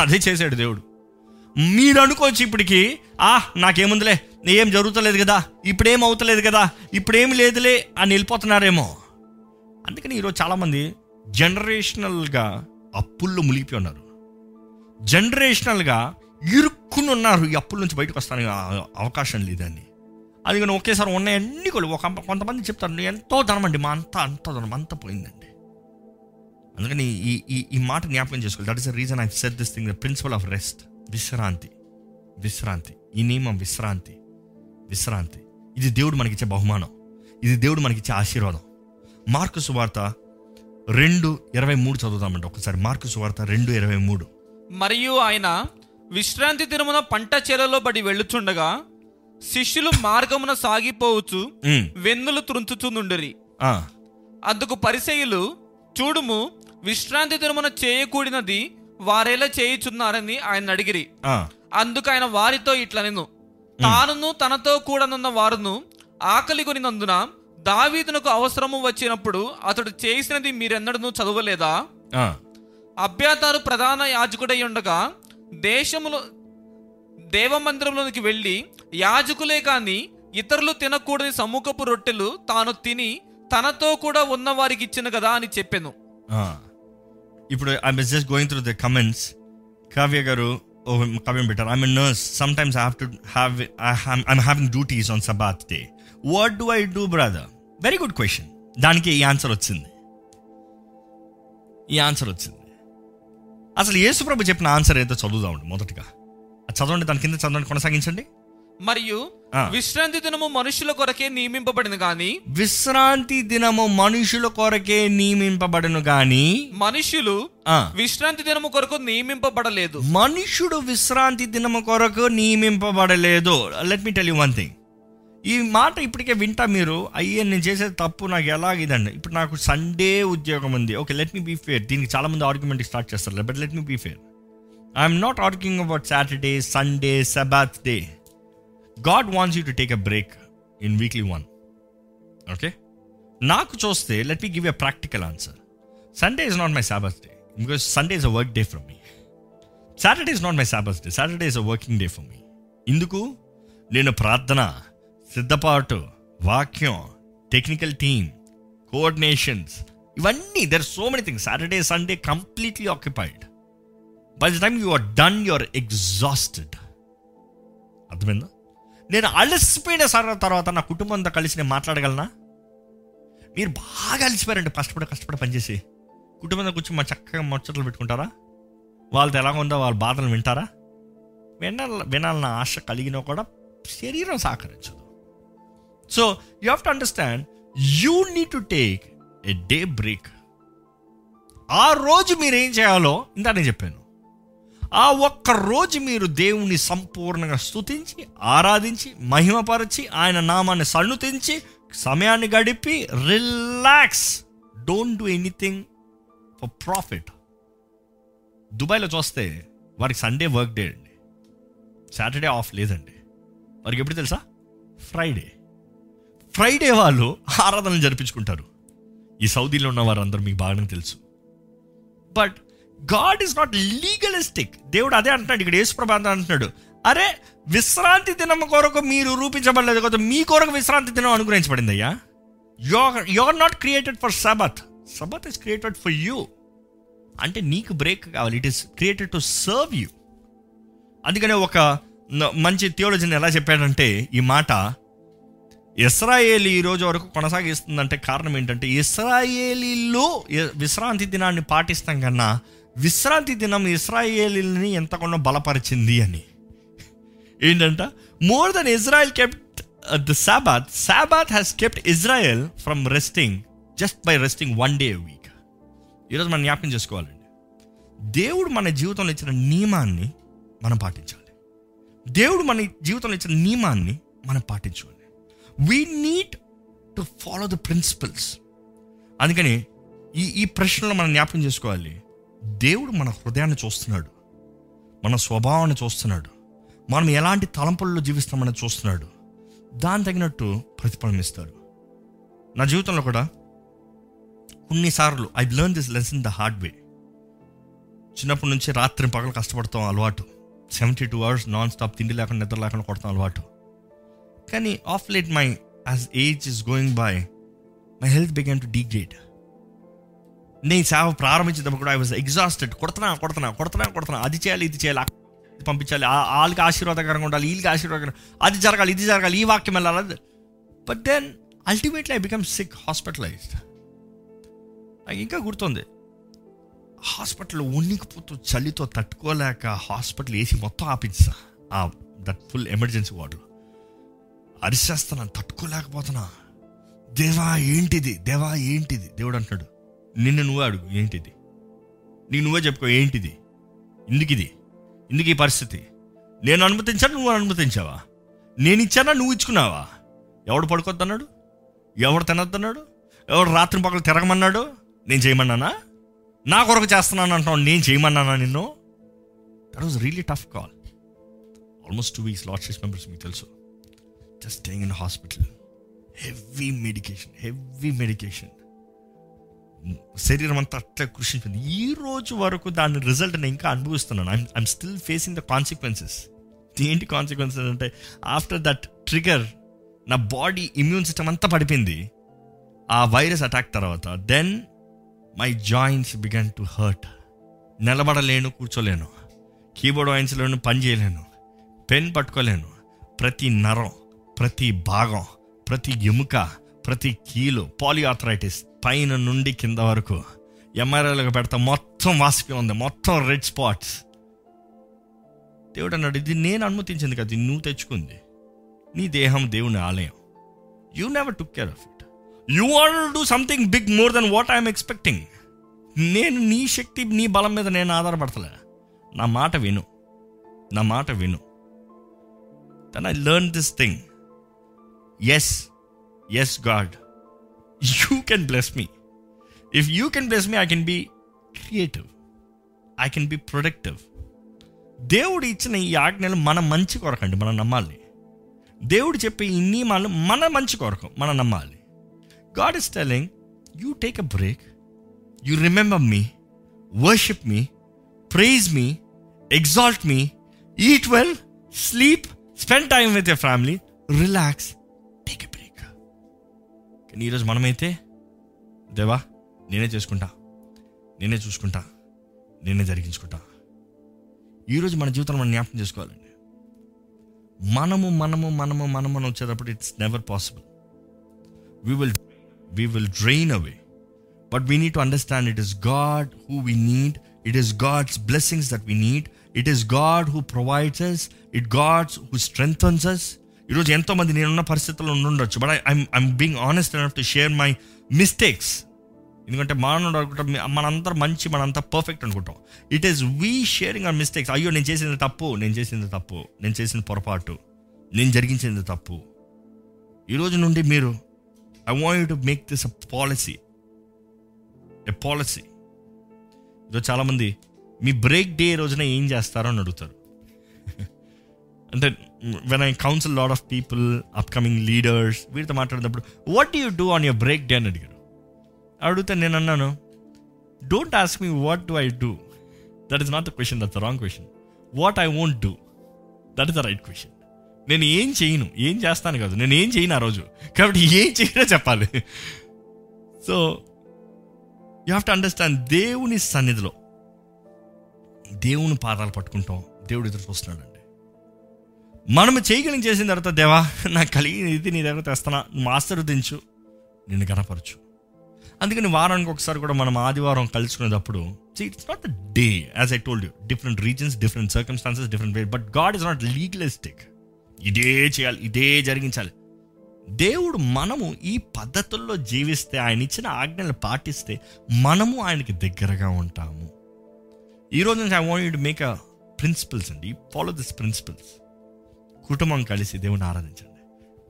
అదే చేశాడు దేవుడు. మీరు అనుకోవచ్చు ఇప్పటికి ఆ నాకేముందిలే ఏం జరుగుతలేదు కదా ఇప్పుడేం అవుతలేదు కదా ఇప్పుడేం లేదులే అని వెళ్ళిపోతున్నారేమో. అందుకని ఈరోజు చాలామంది జనరేషనల్గా అప్పుల్లో మునిగిపోయి ఉన్నారు. జనరేషనల్గా ఇరుక్కుని ఉన్నారు ఈ అప్పుల నుంచి బయటకు వస్తానికి అవకాశం లేదని అది కానీ ఒకేసారి ఉన్నాయన్నీ కూడా. ఒక కొంతమంది చెప్తారు ఎంతో ధనం అండి మా అంతా అంత ధనం అంతా పోయిందండి. అందుకని ఈ ఈ ఈ మాట జ్ఞాపకం చేసుకోవాలి. That is the reason I set this thing the principle of rest విశ్రాంతి విశ్రాంతి. ఈ నియమం విశ్రాంతి విశ్రాంతి. ఇది దేవుడు మనకిచ్చే బహుమానం. ఇది దేవుడు మనకిచ్చే ఆశీర్వాదం. మార్కు సువార్త రెండు ఇరవై మూడు చదువుదామండి. ఒకసారి మార్కు సువార్త రెండు ఇరవై మూడు. మరియు ఆయన విశ్రాంతి దినమున పంట చెరలో బడి వెళ్ళుచుండగా శిష్యులు మార్గమున సాగిపోవచ్చు వెన్నులు త్రుంచుచునుండిరి ఆ, అందుకు పరిసయులు చూడుము విశ్రాంతి దినమున చేయకూడినది వారేలా చేయుచున్నారని ఆయన అడిగిరి. అందుకు ఆయన వారితో ఇట్లనెను తానును తనతో కూడనున్న వారును ఆకలి కొనినందున దావీదునకు అవసరము వచ్చినప్పుడు అతడు చేసినది మీరెన్నడూ చదవలేదా? అభ్యాతారు ప్రధాన యాజకుడై ఉండగా దేశములో దేవమందిరంలోనికి వెళ్ళి యాజకులే కాని ఇతరులు తినకూడని సముఖపు రొట్టెలు తాను తిని తనతో కూడా ఉన్న వారికి ఇచ్చిన కదా అని చెప్పాను. ఇప్పుడు I just going through the comments Kavya గారు ఓ కావ్యం పెట్టారు I mean nurse sometimes I have to have I'm having duties on sabbath day what do I do brother very good question దానికి ఈ ఆన్సర్ వచ్చింది. ఈ ఆన్సర్ వచ్చింది. అసలు యేసుప్రభు చెప్పిన ఆన్సర్ ఏదో చదువుదామండి మొదటగా. చదవండి దాని కింద చదవండి కొనసాగించండి. మరియు. విశ్రాంతి దినము మనుషుల కొరకే నియమింపబడింది గాని విశ్రాంతి దినము మనుషుల కొరకే నియమింపబడను గాని మనుషులు విశ్రాంతి దినము కొరకు నియమింపబడలేదు. మనుషుడు విశ్రాంతి దినము కొరకు నియమింపబడలేదు. Let me tell you one thing ఈ మాట ఇప్పటికే వింటా మీరు అయ్యే నేను చేసేది తప్పు నాకు ఎలాగిదండి? ఇప్పుడు నాకు సండే ఉద్యోగం ఉంది. Okay let me be fair దీనికి చాలామంది ఆర్గ్యుమెంట్ స్టార్ట్ చేస్తారు but let me be fair I'm not arguing about Saturday Sunday sabbath day God wants you to take a break in weekly one okay నాకు చూస్తే let me give a practical answer Sunday is not my sabbath day because Sunday is a work day from me Saturday is not my sabbath day Saturday is a working day for me ఇందుకు నేను ప్రార్థన సిద్ధపాటు వాక్యం technical team coordinations ఇవన్నీ there so many things Saturday Sunday completely occupied by the time you are done you are exhausted అర్థమైందా? నేను అలసిపోయిన sir తర్వాత నా కుటుంబంతో కలిసి నేను మాట్లాడగలనా? మీరు బాగా అలసిపోయారండి. కష్టపడి కష్టపడి పనిచేసి కుటుంబంతో కూర్చొని మా చక్కగా ముచ్చట్లు పెట్టుకుంటారా? వాళ్ళతో ఎలా ఉందో వాళ్ళ బాధలు వింటారా? వినాల వినాలన్న ఆశ కలిగినా కూడా శరీరం సహకరించదు. So you have to understand you need to take a day break ఆ రోజు మీరు ఏం చేయాలో ఇందా నేను చెప్పాను. ఆ ఒక్క రోజు మీరు దేవుని సంపూర్ణంగా స్తుతించి ఆరాధించి మహిమపరచి ఆయన నామాన్ని సన్నుతించి సమయాన్ని గడిపి relax don't do anything for profit దుబాయ్లో చూస్తే వారికి సండే వర్క్ డే అండి. సాటర్డే ఆఫ్ లేదండి. వారికి ఎప్పుడు తెలుసా? ఫ్రైడే ఫ్రైడే వాళ్ళు ఆరాధనలు జరిపించుకుంటారు. ఈ సౌదీలో ఉన్న వారందరూ మీకు బాగానే తెలుసు. But God is not legalistic దేవుడు అదే అంటున్నాడు ఇక్కడ యేసుప్రభాంత అంటున్నాడు అరే విశ్రాంతి దినం కొరకు మీరు రూపించబడలేదు కదా మీ కొరకు విశ్రాంతి దినం అనుగ్రహించబడింది అయ్యా? Your your not created for sabbath sabbath is created for you అంటే నీకు బ్రేక్ కావాలి it is created to serve you అందుకనే ఒక మంచి థియోలజీని ఎలా చెప్పాడంటే ఈ మాట ఇస్రాయేల్ ఈ రోజు వరకు కొనసాగిస్తుందంటే కారణం ఏంటంటే ఇస్రాయేలీలో విశ్రాంతి దినాన్ని పాటిస్తాం కన్నా విశ్రాంతి దినం ఇస్రాయేలీని ఎంతగానో బలపరిచింది అని. ఏంటంట? More than Israel kept the sabbath sabbath has kept Israel from resting just by resting one day week ఈరోజు మనం జ్ఞాపకం చేసుకోవాలండి. దేవుడు మన జీవితంలో ఇచ్చిన నియమాన్ని మనం పాటించాలి. దేవుడు మన జీవితంలో ఇచ్చిన నియమాన్ని మనం పాటించాలి we need to follow the principles అందుకని ఈ ఈ ప్రశ్నలో మనం జ్ఞాపకం చేసుకోవాలి. దేవుడు మన హృదయాన్ని చూస్తున్నాడు. మన స్వభావాన్ని చూస్తున్నాడు. మనం ఎలాంటి తలంపుల్లో జీవిస్తామని చూస్తున్నాడు. దాని తగినట్టు ప్రతిఫలం ఇస్తాడు. నా జీవితంలో కూడా కొన్నిసార్లు I learn this lesson the hard way చిన్నప్పటి నుంచి రాత్రి పగలు కష్టపడతాం అలవాటు. Seventy two hours non stop తిండి లేకుండా నిద్ర లేకుండా కొడతాం అలవాటు. కానీ of late my as age is going by my health began to degrade నేను సేవ ప్రారంభించినప్పుడు కూడా ఐ వాజ్ ఎగ్జాస్టెడ్ కొడుతున్నా కొడుతున్నా కొడుతున్నా కొడుతున్నా. అది చేయాలి ఇది చేయాలి పంపించాలి వాళ్ళకి ఆశీర్వాదకరంగా ఉండాలి వీళ్ళకి ఆశీర్వాదకరం అది జరగాలి ఇది జరగాలి ఈ వాక్యం వెళ్ళాలి. But then ultimately I become sick hospitalized నాకు ఇంకా గుర్తుంది. హాస్పిటల్లో ఉన్నికిపోతూ చలితో తట్టుకోలేక హాస్పిటల్ వేసి మొత్తం ఆపించా. ఆ దట్ ఫుల్ ఎమర్జెన్సీ వార్డులో అరిసేస్తున్నాను తట్టుకోలేకపోతున్నా. దేవా ఏంటిది? దేవా ఏంటిది? దేవుడు అంటున్నాడు నిన్ను నువ్వే అడుగు ఏంటిది? నీ నువ్వే చెప్పుకో ఏంటిది? ఎందుకు ఇది? ఎందుకు ఈ పరిస్థితి? నేను అనుమతించాను నువ్వు అనుమతించావా? నేను ఇచ్చానా నువ్వు ఇచ్చుకున్నావా? ఎవడు పడుకోద్దన్నాడు? ఎవడు తినొద్దన్నాడు? ఎవడు రాత్రి పక్కలు తిరగమన్నాడు? నేను చేయమన్నానా? నా కొరకు చేస్తున్నాను అంటున్నావు నేను చేయమన్నానా నిన్ను? That was really tough call almost two weeks lot six members మీకు తెలుసు. Just staying in hospital heavy medication heavy medication శరీరం అంతా అట్లా కృషించింది. ఈ రోజు వరకు దాని రిజల్ట్ నేను ఇంకా అనుభవిస్తున్నాను. I'm I'm still facing the consequences ఏంటి కాన్సిక్వెన్సెస్ అంటే ఆఫ్టర్ దట్ ట్రిగర్ నా బాడీ ఇమ్యూన్ సిస్టమ్ అంతా పడిపోయింది. ఆ వైరస్ అటాక్ తర్వాత then my joints began to hurt నిలబడలేను కూర్చోలేను. కీబోర్డ్ వాయించలేను పని చేయలేను. పెన్ పట్టుకోలేను. ప్రతి నరం. ప్రతి భాగం ప్రతి ఎముక ప్రతి కీలు పాలిఆర్థరైటిస్ పైన నుండి కింద వరకు ఎంఆర్ఐలకు పెడతా మొత్తం వాసిపి ఉంది. మొత్తం రెడ్ స్పాట్స్ దేవుడు అన్నాడు ఇది నేను అనుమతించింది కదా నువ్వు తెచ్చుకుంది. నీ దేహం దేవుని ఆలయం. You never took care of it you want do something big more than what I'm expecting నేను నీ శక్తి నీ బలం మీద నేను ఆధారపడతలే. నా మాట విను. నా మాట విను. Then I learn this thing yes yes God you can bless me if you can bless me I can be creative I can be productive దేవుడు ఇచ్చిన ఈ ఆజ్ఞలు మన మంచి కొరకండి మనం నమ్మాలి. దేవుడు చెప్పే ఈ నియమాలు మన మంచి కొరకు మనం నమ్మాలి. God is telling you take a break you remember me worship me praise me exalt me eat well sleep spend time with your family relax ఈరోజు మనమైతే దేవా నేనే చేసుకుంటా. నేనే చూసుకుంటా. నేనే జరిగించుకుంటా. ఈరోజు మన జీవితంలో మనం జ్ఞాపకం చేసుకోవాలండి. మనము మనము మనము మనము అని వచ్చేటప్పుడు it's never possible we will we will drain away but we need to understand it is God who we need it is God's blessings that we need it is God who provides us it God's who strengthens us ఈరోజు ఎంతో మంది నేనున్న పరిస్థితుల్లో ఉండొచ్చు but I'm I'm being honest enough to share my mistakes ఎందుకంటే మానవుడు అనుకుంటాం మనంతా మంచి మనంతా పర్ఫెక్ట్ అనుకుంటాం. It is we sharing our mistakes అయ్యో నేను చేసింది తప్పు నేను చేసింది తప్పు నేను చేసిన పొరపాటు నేను జరిగించింది తప్పు. ఈరోజు నుండి మీరు I want to make this a policy a policy ఈరోజు చాలామంది మీ బ్రేక్ డే రోజున ఏం చేస్తారో అని అడుగుతారు. అంటే when I counsel lot of people upcoming leaders వీరితో మాట్లాడినప్పుడు what you do on your break day అని అడిగారు. అడిగితే నేను అన్నాను don't ask me what do I do that is not the question that's wrong question what I won't do that is the right question నేను ఏం చేయను ఏం చేస్తాను కాదు నేను ఏం చేయను ఆ రోజు. కాబట్టి ఏం చేయనో చెప్పాలి. So you have to understand దేవుని సన్నిధిలో దేవుని పాదాలు పట్టుకుంటాం దేవుడు ఎదురు చూస్తున్నాడు మనం మనము చేయగలిగి చేసిన తర్వాత దేవా నాకు కలిగిన ఇది నీ దగ్గర తెస్తున్నా నువ్వు ఆశీర్వదించు నిన్ను గనపరచు అందుకని వారానికి ఒకసారి కూడా మనం ఆదివారం కలుసుకునేటప్పుడు it's not the day as I told you different reasons different circumstances different way but God is not legalistic ఇదే చేయాలి ఇదే జరిగించాలి. దేవుడు మనము ఈ పద్ధతుల్లో జీవిస్తే ఆయన ఇచ్చిన ఆజ్ఞలు పాటిస్తే మనము ఆయనకి దగ్గరగా ఉంటాము. ఈరోజు నుంచి I want to make a principles అండి ఫాలో దిస్ ప్రిన్సిపల్స్ కుటుంబం కలిసి దేవుని ఆరాధించండి.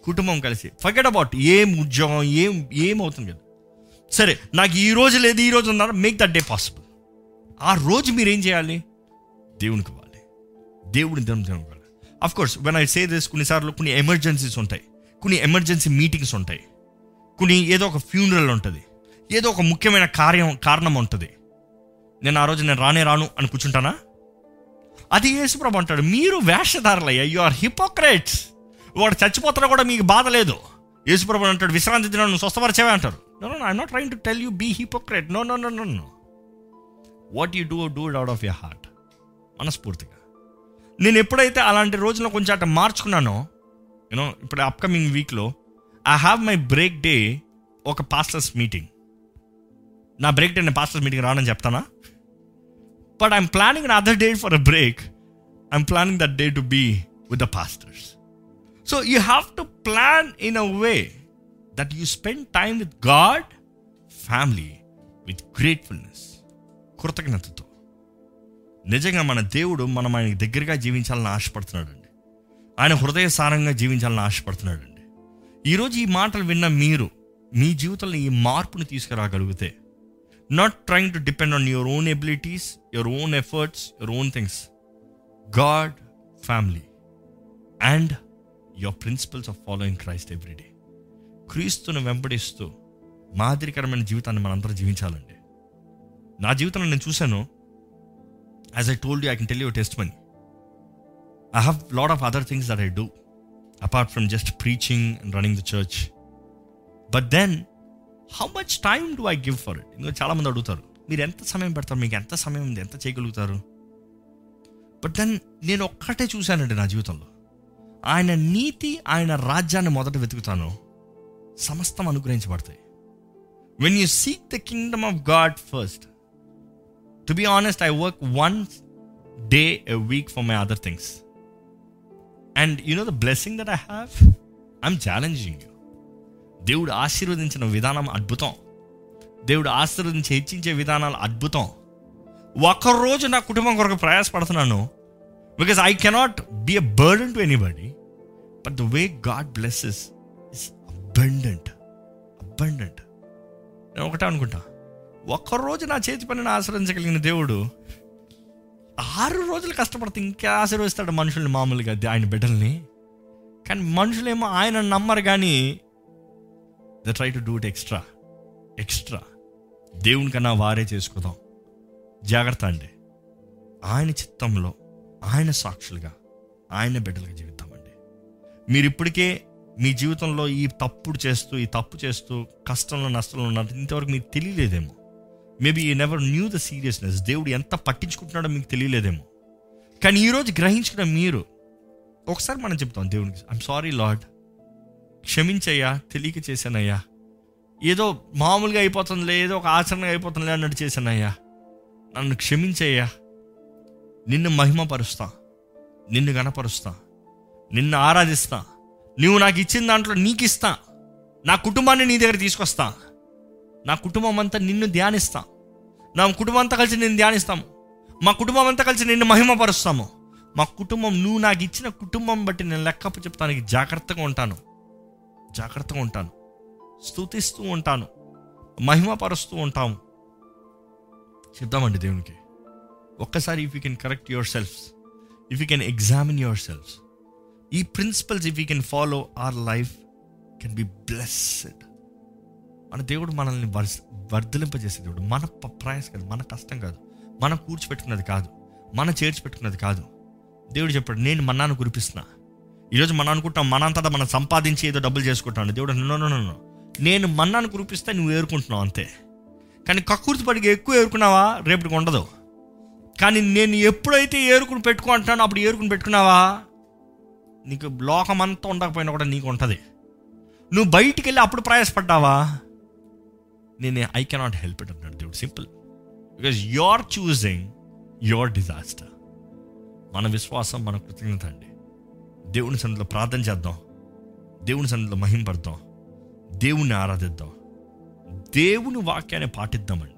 కుటుంబం కలిసి. ఫర్గెట్ అబౌట్ ఏం ఉద్యోగం ఏం ఏమవుతుంది కదా. సరే నాకు ఈ రోజు లేదు ఈ రోజు ఉన్నారు మేక్ దట్ డే పాసిబుల్ ఆ రోజు మీరు ఏం చేయాలి? దేవునికి ఇవ్వాలి. దేవుడిని దేవుని దేవునికి ఇవ్వాలి. Of course when I say this కొన్నిసార్లు కొన్ని ఎమర్జెన్సీస్ ఉంటాయి. కొన్ని ఎమర్జెన్సీ మీటింగ్స్ ఉంటాయి. కొన్ని ఏదో ఒక ఫ్యూనరల్ ఉంటుంది. ఏదో ఒక ముఖ్యమైన కార్యం కారణం ఉంటుంది. నేను ఆ రోజు నేను రానే రాను అని కూర్చుంటానా? అది యేసుప్రభు అంటాడు మీరు వేషధారులయ్యా యు ఆర్ హిపోక్రేట్స్ వాడు చచ్చిపోతారో కూడా మీకు బాధ లేదు. యేసుప్రభు అంటాడు విశ్రాంతి దినం నువ్వు స్వస్థపరిచేవే? అంటారు no no I not trying to tell you be hypocrite no no no no no what you do do it out of your heart మనస్ఫూర్తిగా. నేను ఎప్పుడైతే అలాంటి రోజున కొంచెం అట్లా మార్చుకున్నానో యూనో ఇప్పుడు అప్కమింగ్ వీక్లో I have my break day ఒక పాస్టర్స్ మీటింగ్ నా బ్రేక్ డే నేను పాస్టర్స్ మీటింగ్ రానని చెప్తానా? But I'm planning an other day for a break I'm planning that day to be with the pastors so you have to plan in a way that you spend time with God family with gratefulness కృతజ్ఞతతో. నిజంగా మన దేవుడు మనం ఆయన దగ్గరగా జీవించాలని ఆశపడుతున్నాడండి. ఆయన హృదయ సారంగా జీవించాలని ఆశపడుతున్నాడండి. ఈరోజు ఈ మాటలు విన్న మీరు మీ జీవితంలో ఈ మార్పును తీసుకురాగలిగితే not trying to depend on your own abilities your own efforts your own things God family and your principles of following Christ everyday క్రీస్తును వెంబడిస్తూ మాదిరికరమైన జీవితాన్ని మనందరం జీవించాలండి. నా జీవితంలో నేను చూశాను. As I told you I can tell you testimony I have lot of other things that I do apart from just preaching and running the church but then how much time do I give for it ఇంకా చాలామంది అడుగుతారు. మీరు ఎంత సమయం పెడతారు? మీకు ఎంత సమయం ఉంది? ఎంత చేయగలుగుతారు? బట్ దెన్ నేను ఒక్కటే చూశానండి నా జీవితంలో. ఆయన నీతి ఆయన రాజ్యాన్ని మొదట వెతుకుతాను. సమస్తం అనుగ్రహించబడతాయి. When you seek the kingdom of God first to be honest I work one day a week for my other things and you know the blessing that I have I'm challenging you దేవుడు ఆశీర్వదించిన విధానం అద్భుతం. దేవుడు ఆశీర్వదించి హెచ్చించే విధానాలు అద్భుతం. ఒక్కరోజు నా కుటుంబం కొరకు ప్రయాసపడుతున్నాను. Because I cannot be a burden to anybody but the way God blesses is abundant abundant నేను ఒకటే అనుకుంటా. ఒక్కరోజు నా చేతి పనిని ఆశ్రయించగలిగిన దేవుడు ఆరు రోజులు కష్టపడితే ఇంకా ఆశీర్వదిస్తాడు మనుషుల్ని మామూలుగా ఆయన బిడ్డల్ని. కానీ మనుషులేమో ఆయన నమ్మరు కానీ the try to do it extra extra దేవునికన్నా వారే చేసుకుందాం. జాగ్రత్త అండి. ఆయన చిత్తంలో ఆయన సాక్షులుగా ఆయన బిడ్డలుగా జీవితామండి మీరు ఇప్పటికే మీ జీవితంలో ఈ తప్పుడు చేస్తూ ఈ తప్పు చేస్తూ కష్టంలో నష్టంలో ఉన్నారు ఇంతవరకు మీకు తెలియలేదేమో. Maybe you never knew the seriousness దేవుడు ఎంత పట్టించుకుంటున్నాడో మీకు తెలియలేదేమో. కానీ ఈరోజు గ్రహించుకున్న మీరు ఒకసారి మనం చెప్తాం దేవునికి ఐఎమ్ సారీ లార్డ్ క్షమించయ్యా తెలియక చేశానయ్యా. ఏదో మామూలుగా అయిపోతుందిలే ఏదో ఒక ఆచరణగా అయిపోతుందిలే అన్నట్టు చేశానయ్యా. నన్ను క్షమించయ్యా. నిన్ను మహిమపరుస్తా. నిన్ను గణపరుస్తా నిన్ను ఆరాధిస్తా. నువ్వు నాకు ఇచ్చిన దాంట్లో నీకు ఇస్తా నా కుటుంబాన్ని నీ దగ్గర తీసుకొస్తా. నా కుటుంబం అంతా నిన్ను ధ్యానిస్తా. నా కుటుంబం అంతా కలిసి నిన్ను ధ్యానిస్తాము. మా కుటుంబం అంతా కలిసి నిన్ను మహిమపరుస్తాము. మా కుటుంబం నువ్వు నాకు ఇచ్చిన కుటుంబం బట్టి నేను లెక్కపు చెప్తానికి జాగ్రత్తగా ఉంటాను. జాగ్రత్తగా ఉంటాను. స్తుతిస్తూ ఉంటాను. మహిమపరుస్తూ ఉంటాము. చెప్దామండి దేవునికి. ఒక్కసారి if you can correct your selfs if you can examine your selfs ఈ principles if you can follow our life can be blessed మన దేవుడు మనల్ని వర్స్ వర్ధలింపజేసే దేవుడు. మన ప్రయాస కాదు మన కష్టం కాదు. మనం కూర్చిపెట్టుకున్నది కాదు. మన చేర్చిపెట్టుకున్నది కాదు. దేవుడు చెప్పాడు నేను మన్నాను కురిపిస్తున్నా. ఈరోజు మనం అనుకుంటాం మనంతటా మనం సంపాదించి ఏదో డబ్బులు చేసుకుంటాను దేవుడు నో నో నో నేను మన్నాను కురిపిస్తే నువ్వు ఏరుకుంటున్నావు అంతే. కానీ కక్కుర్తి పడికి ఎక్కువ ఏరుకున్నావా? రేపటికి ఉండదు. కానీ నేను ఎప్పుడైతే ఏరుకుని పెట్టుకుంటానో అప్పుడు ఏరుకుని పెట్టుకున్నావా? నీకు లోకం అంతా ఉండకపోయినా కూడా నీకు ఉంటుంది. నువ్వు బయటికి వెళ్ళి అప్పుడు ప్రయాసపడ్డావా? నేను ఐ కెనాట్ హెల్ప్ ఇట్ అన్నాడు దేవుడు. Simple. Because your choosing your disaster. మన విశ్వాసం మన కృతజ్ఞత అండి. దేవుని సన్నిధిలో ప్రార్థన చేద్దాం. దేవుని సన్నిధిలో మహింపడదాం దేవుణ్ణి ఆరాధిద్దాం. దేవుని వాక్యాన్ని పాటిద్దామండి.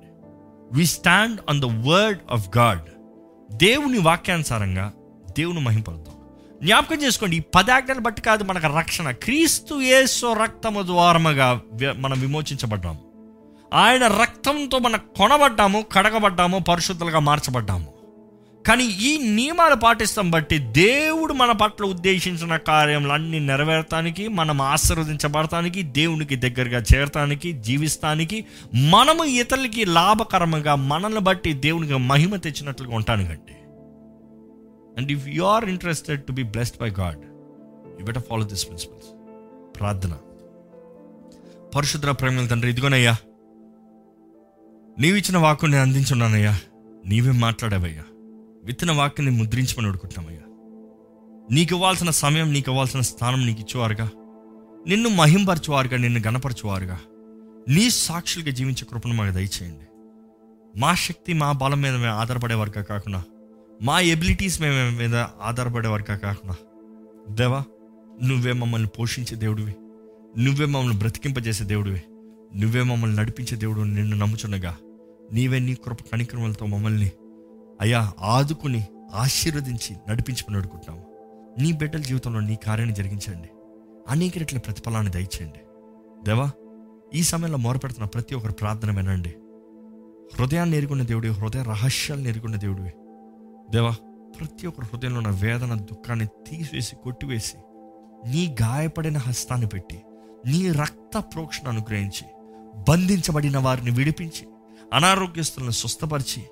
We stand on the word of God దేవుని వాక్యానుసారంగా దేవుని మహింపడదాం జ్ఞాపకం చేసుకోండి ఈ పదాజ్ఞలు బట్టి కాదు మనకు రక్షణ. క్రీస్తు యేసు రక్తము ద్వారముగా వి- మనం విమోచించబడ్డాము. ఆయన రక్తంతో మనం కొనబడ్డాము కడగబడ్డాము పరిశుద్ధులుగా మార్చబడ్డాము. కానీ ఈ నియమాలు పాటిస్తాం బట్టి దేవుడు మన పట్ల ఉద్దేశించిన కార్యములన్నీ నెరవేరటానికి మనం ఆశీర్వదించబడటానికి దేవునికి దగ్గరగా చేరటానికి జీవిస్తానికి మనము ఇతరులకి లాభకరంగా మనల్ని బట్టి దేవునికి మహిమ తెచ్చినట్లుగా ఉంటానికండి. And if you are interested to be blessed by God you better follow this principles ప్రార్థన పరిశుద్ర ప్రేమల తండ్రి ఇదిగోనయ్యా. నీవిచ్చిన వాక్కుని అందించున్నానయ్యా. నీవే మాట్లాడావయ్యా. విత్తన వాక్యాన్ని ముద్రించమని అడుగుతున్నామయ్యా. నీకు ఇవ్వాల్సిన సమయం నీకు ఇవ్వాల్సిన స్థానం నీకు ఇచ్చేవారుగా నిన్ను మహింపరచువారుగా నిన్ను గణపరచువారుగా. నీ సాక్షులుగా జీవించే కృపను మాకు దయచేయండి. మా శక్తి మా బలం మీద మేము ఆధారపడేవారుగా కాకుండా మా ఎబిలిటీస్ మేము మీద ఆధారపడేవారుగా కాకుండా. దేవా నువ్వే మమ్మల్ని పోషించే దేవుడివి. నువ్వే మమ్మల్ని బ్రతికింపజేసే దేవుడివి. నువ్వే మమ్మల్ని నడిపించే దేవుడు నిన్ను నమ్ముచున్నగా నీవే నీ కృప కణిక్రమలతో మమ్మల్ని అయ్యా ఆదుకుని ఆశీర్వదించి నడిపించుకుని అడుగుతున్నాము. నీ బిడ్డల జీవితంలో నీ కార్యాన్ని జరిగించండి. అనేక రెట్ల ప్రతిఫలాన్ని దయచేయండి. దేవా ఈ సమయంలో మొరపెడుతున్న ప్రతి ఒక్కరు ప్రార్థన వినండి. హృదయాన్ని ఎరుగున్న దేవుడి హృదయ రహస్యాలను ఎరుగున్న దేవుడివి. దేవా ప్రతి ఒక్కరు హృదయంలో ఉన్న వేదన దుఃఖాన్ని తీసివేసి కొట్టివేసి నీ గాయపడిన హస్తాన్ని పెట్టి నీ రక్త ప్రోక్షణ అనుగ్రహించి బంధించబడిన వారిని విడిపించి అనారోగ్యస్తులను స్వస్థపరిచి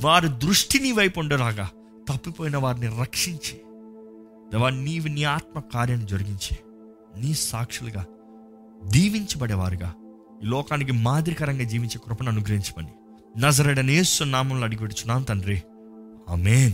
వారి దృష్టి నీ వైపు ఉండరాగా తప్పిపోయిన వారిని రక్షించి దేవా నీవి నీ ఆత్మ కార్యాన్ని జరిగించి నీ సాక్షులుగా దీవించబడేవారుగా. ఈ లోకానికి మాదిరికరంగా జీవించే కృపను అనుగ్రహించమని. నజరడనేసు నామంలో అడిగి పెడుచున్నాం తండ్రి. ఆమెన్.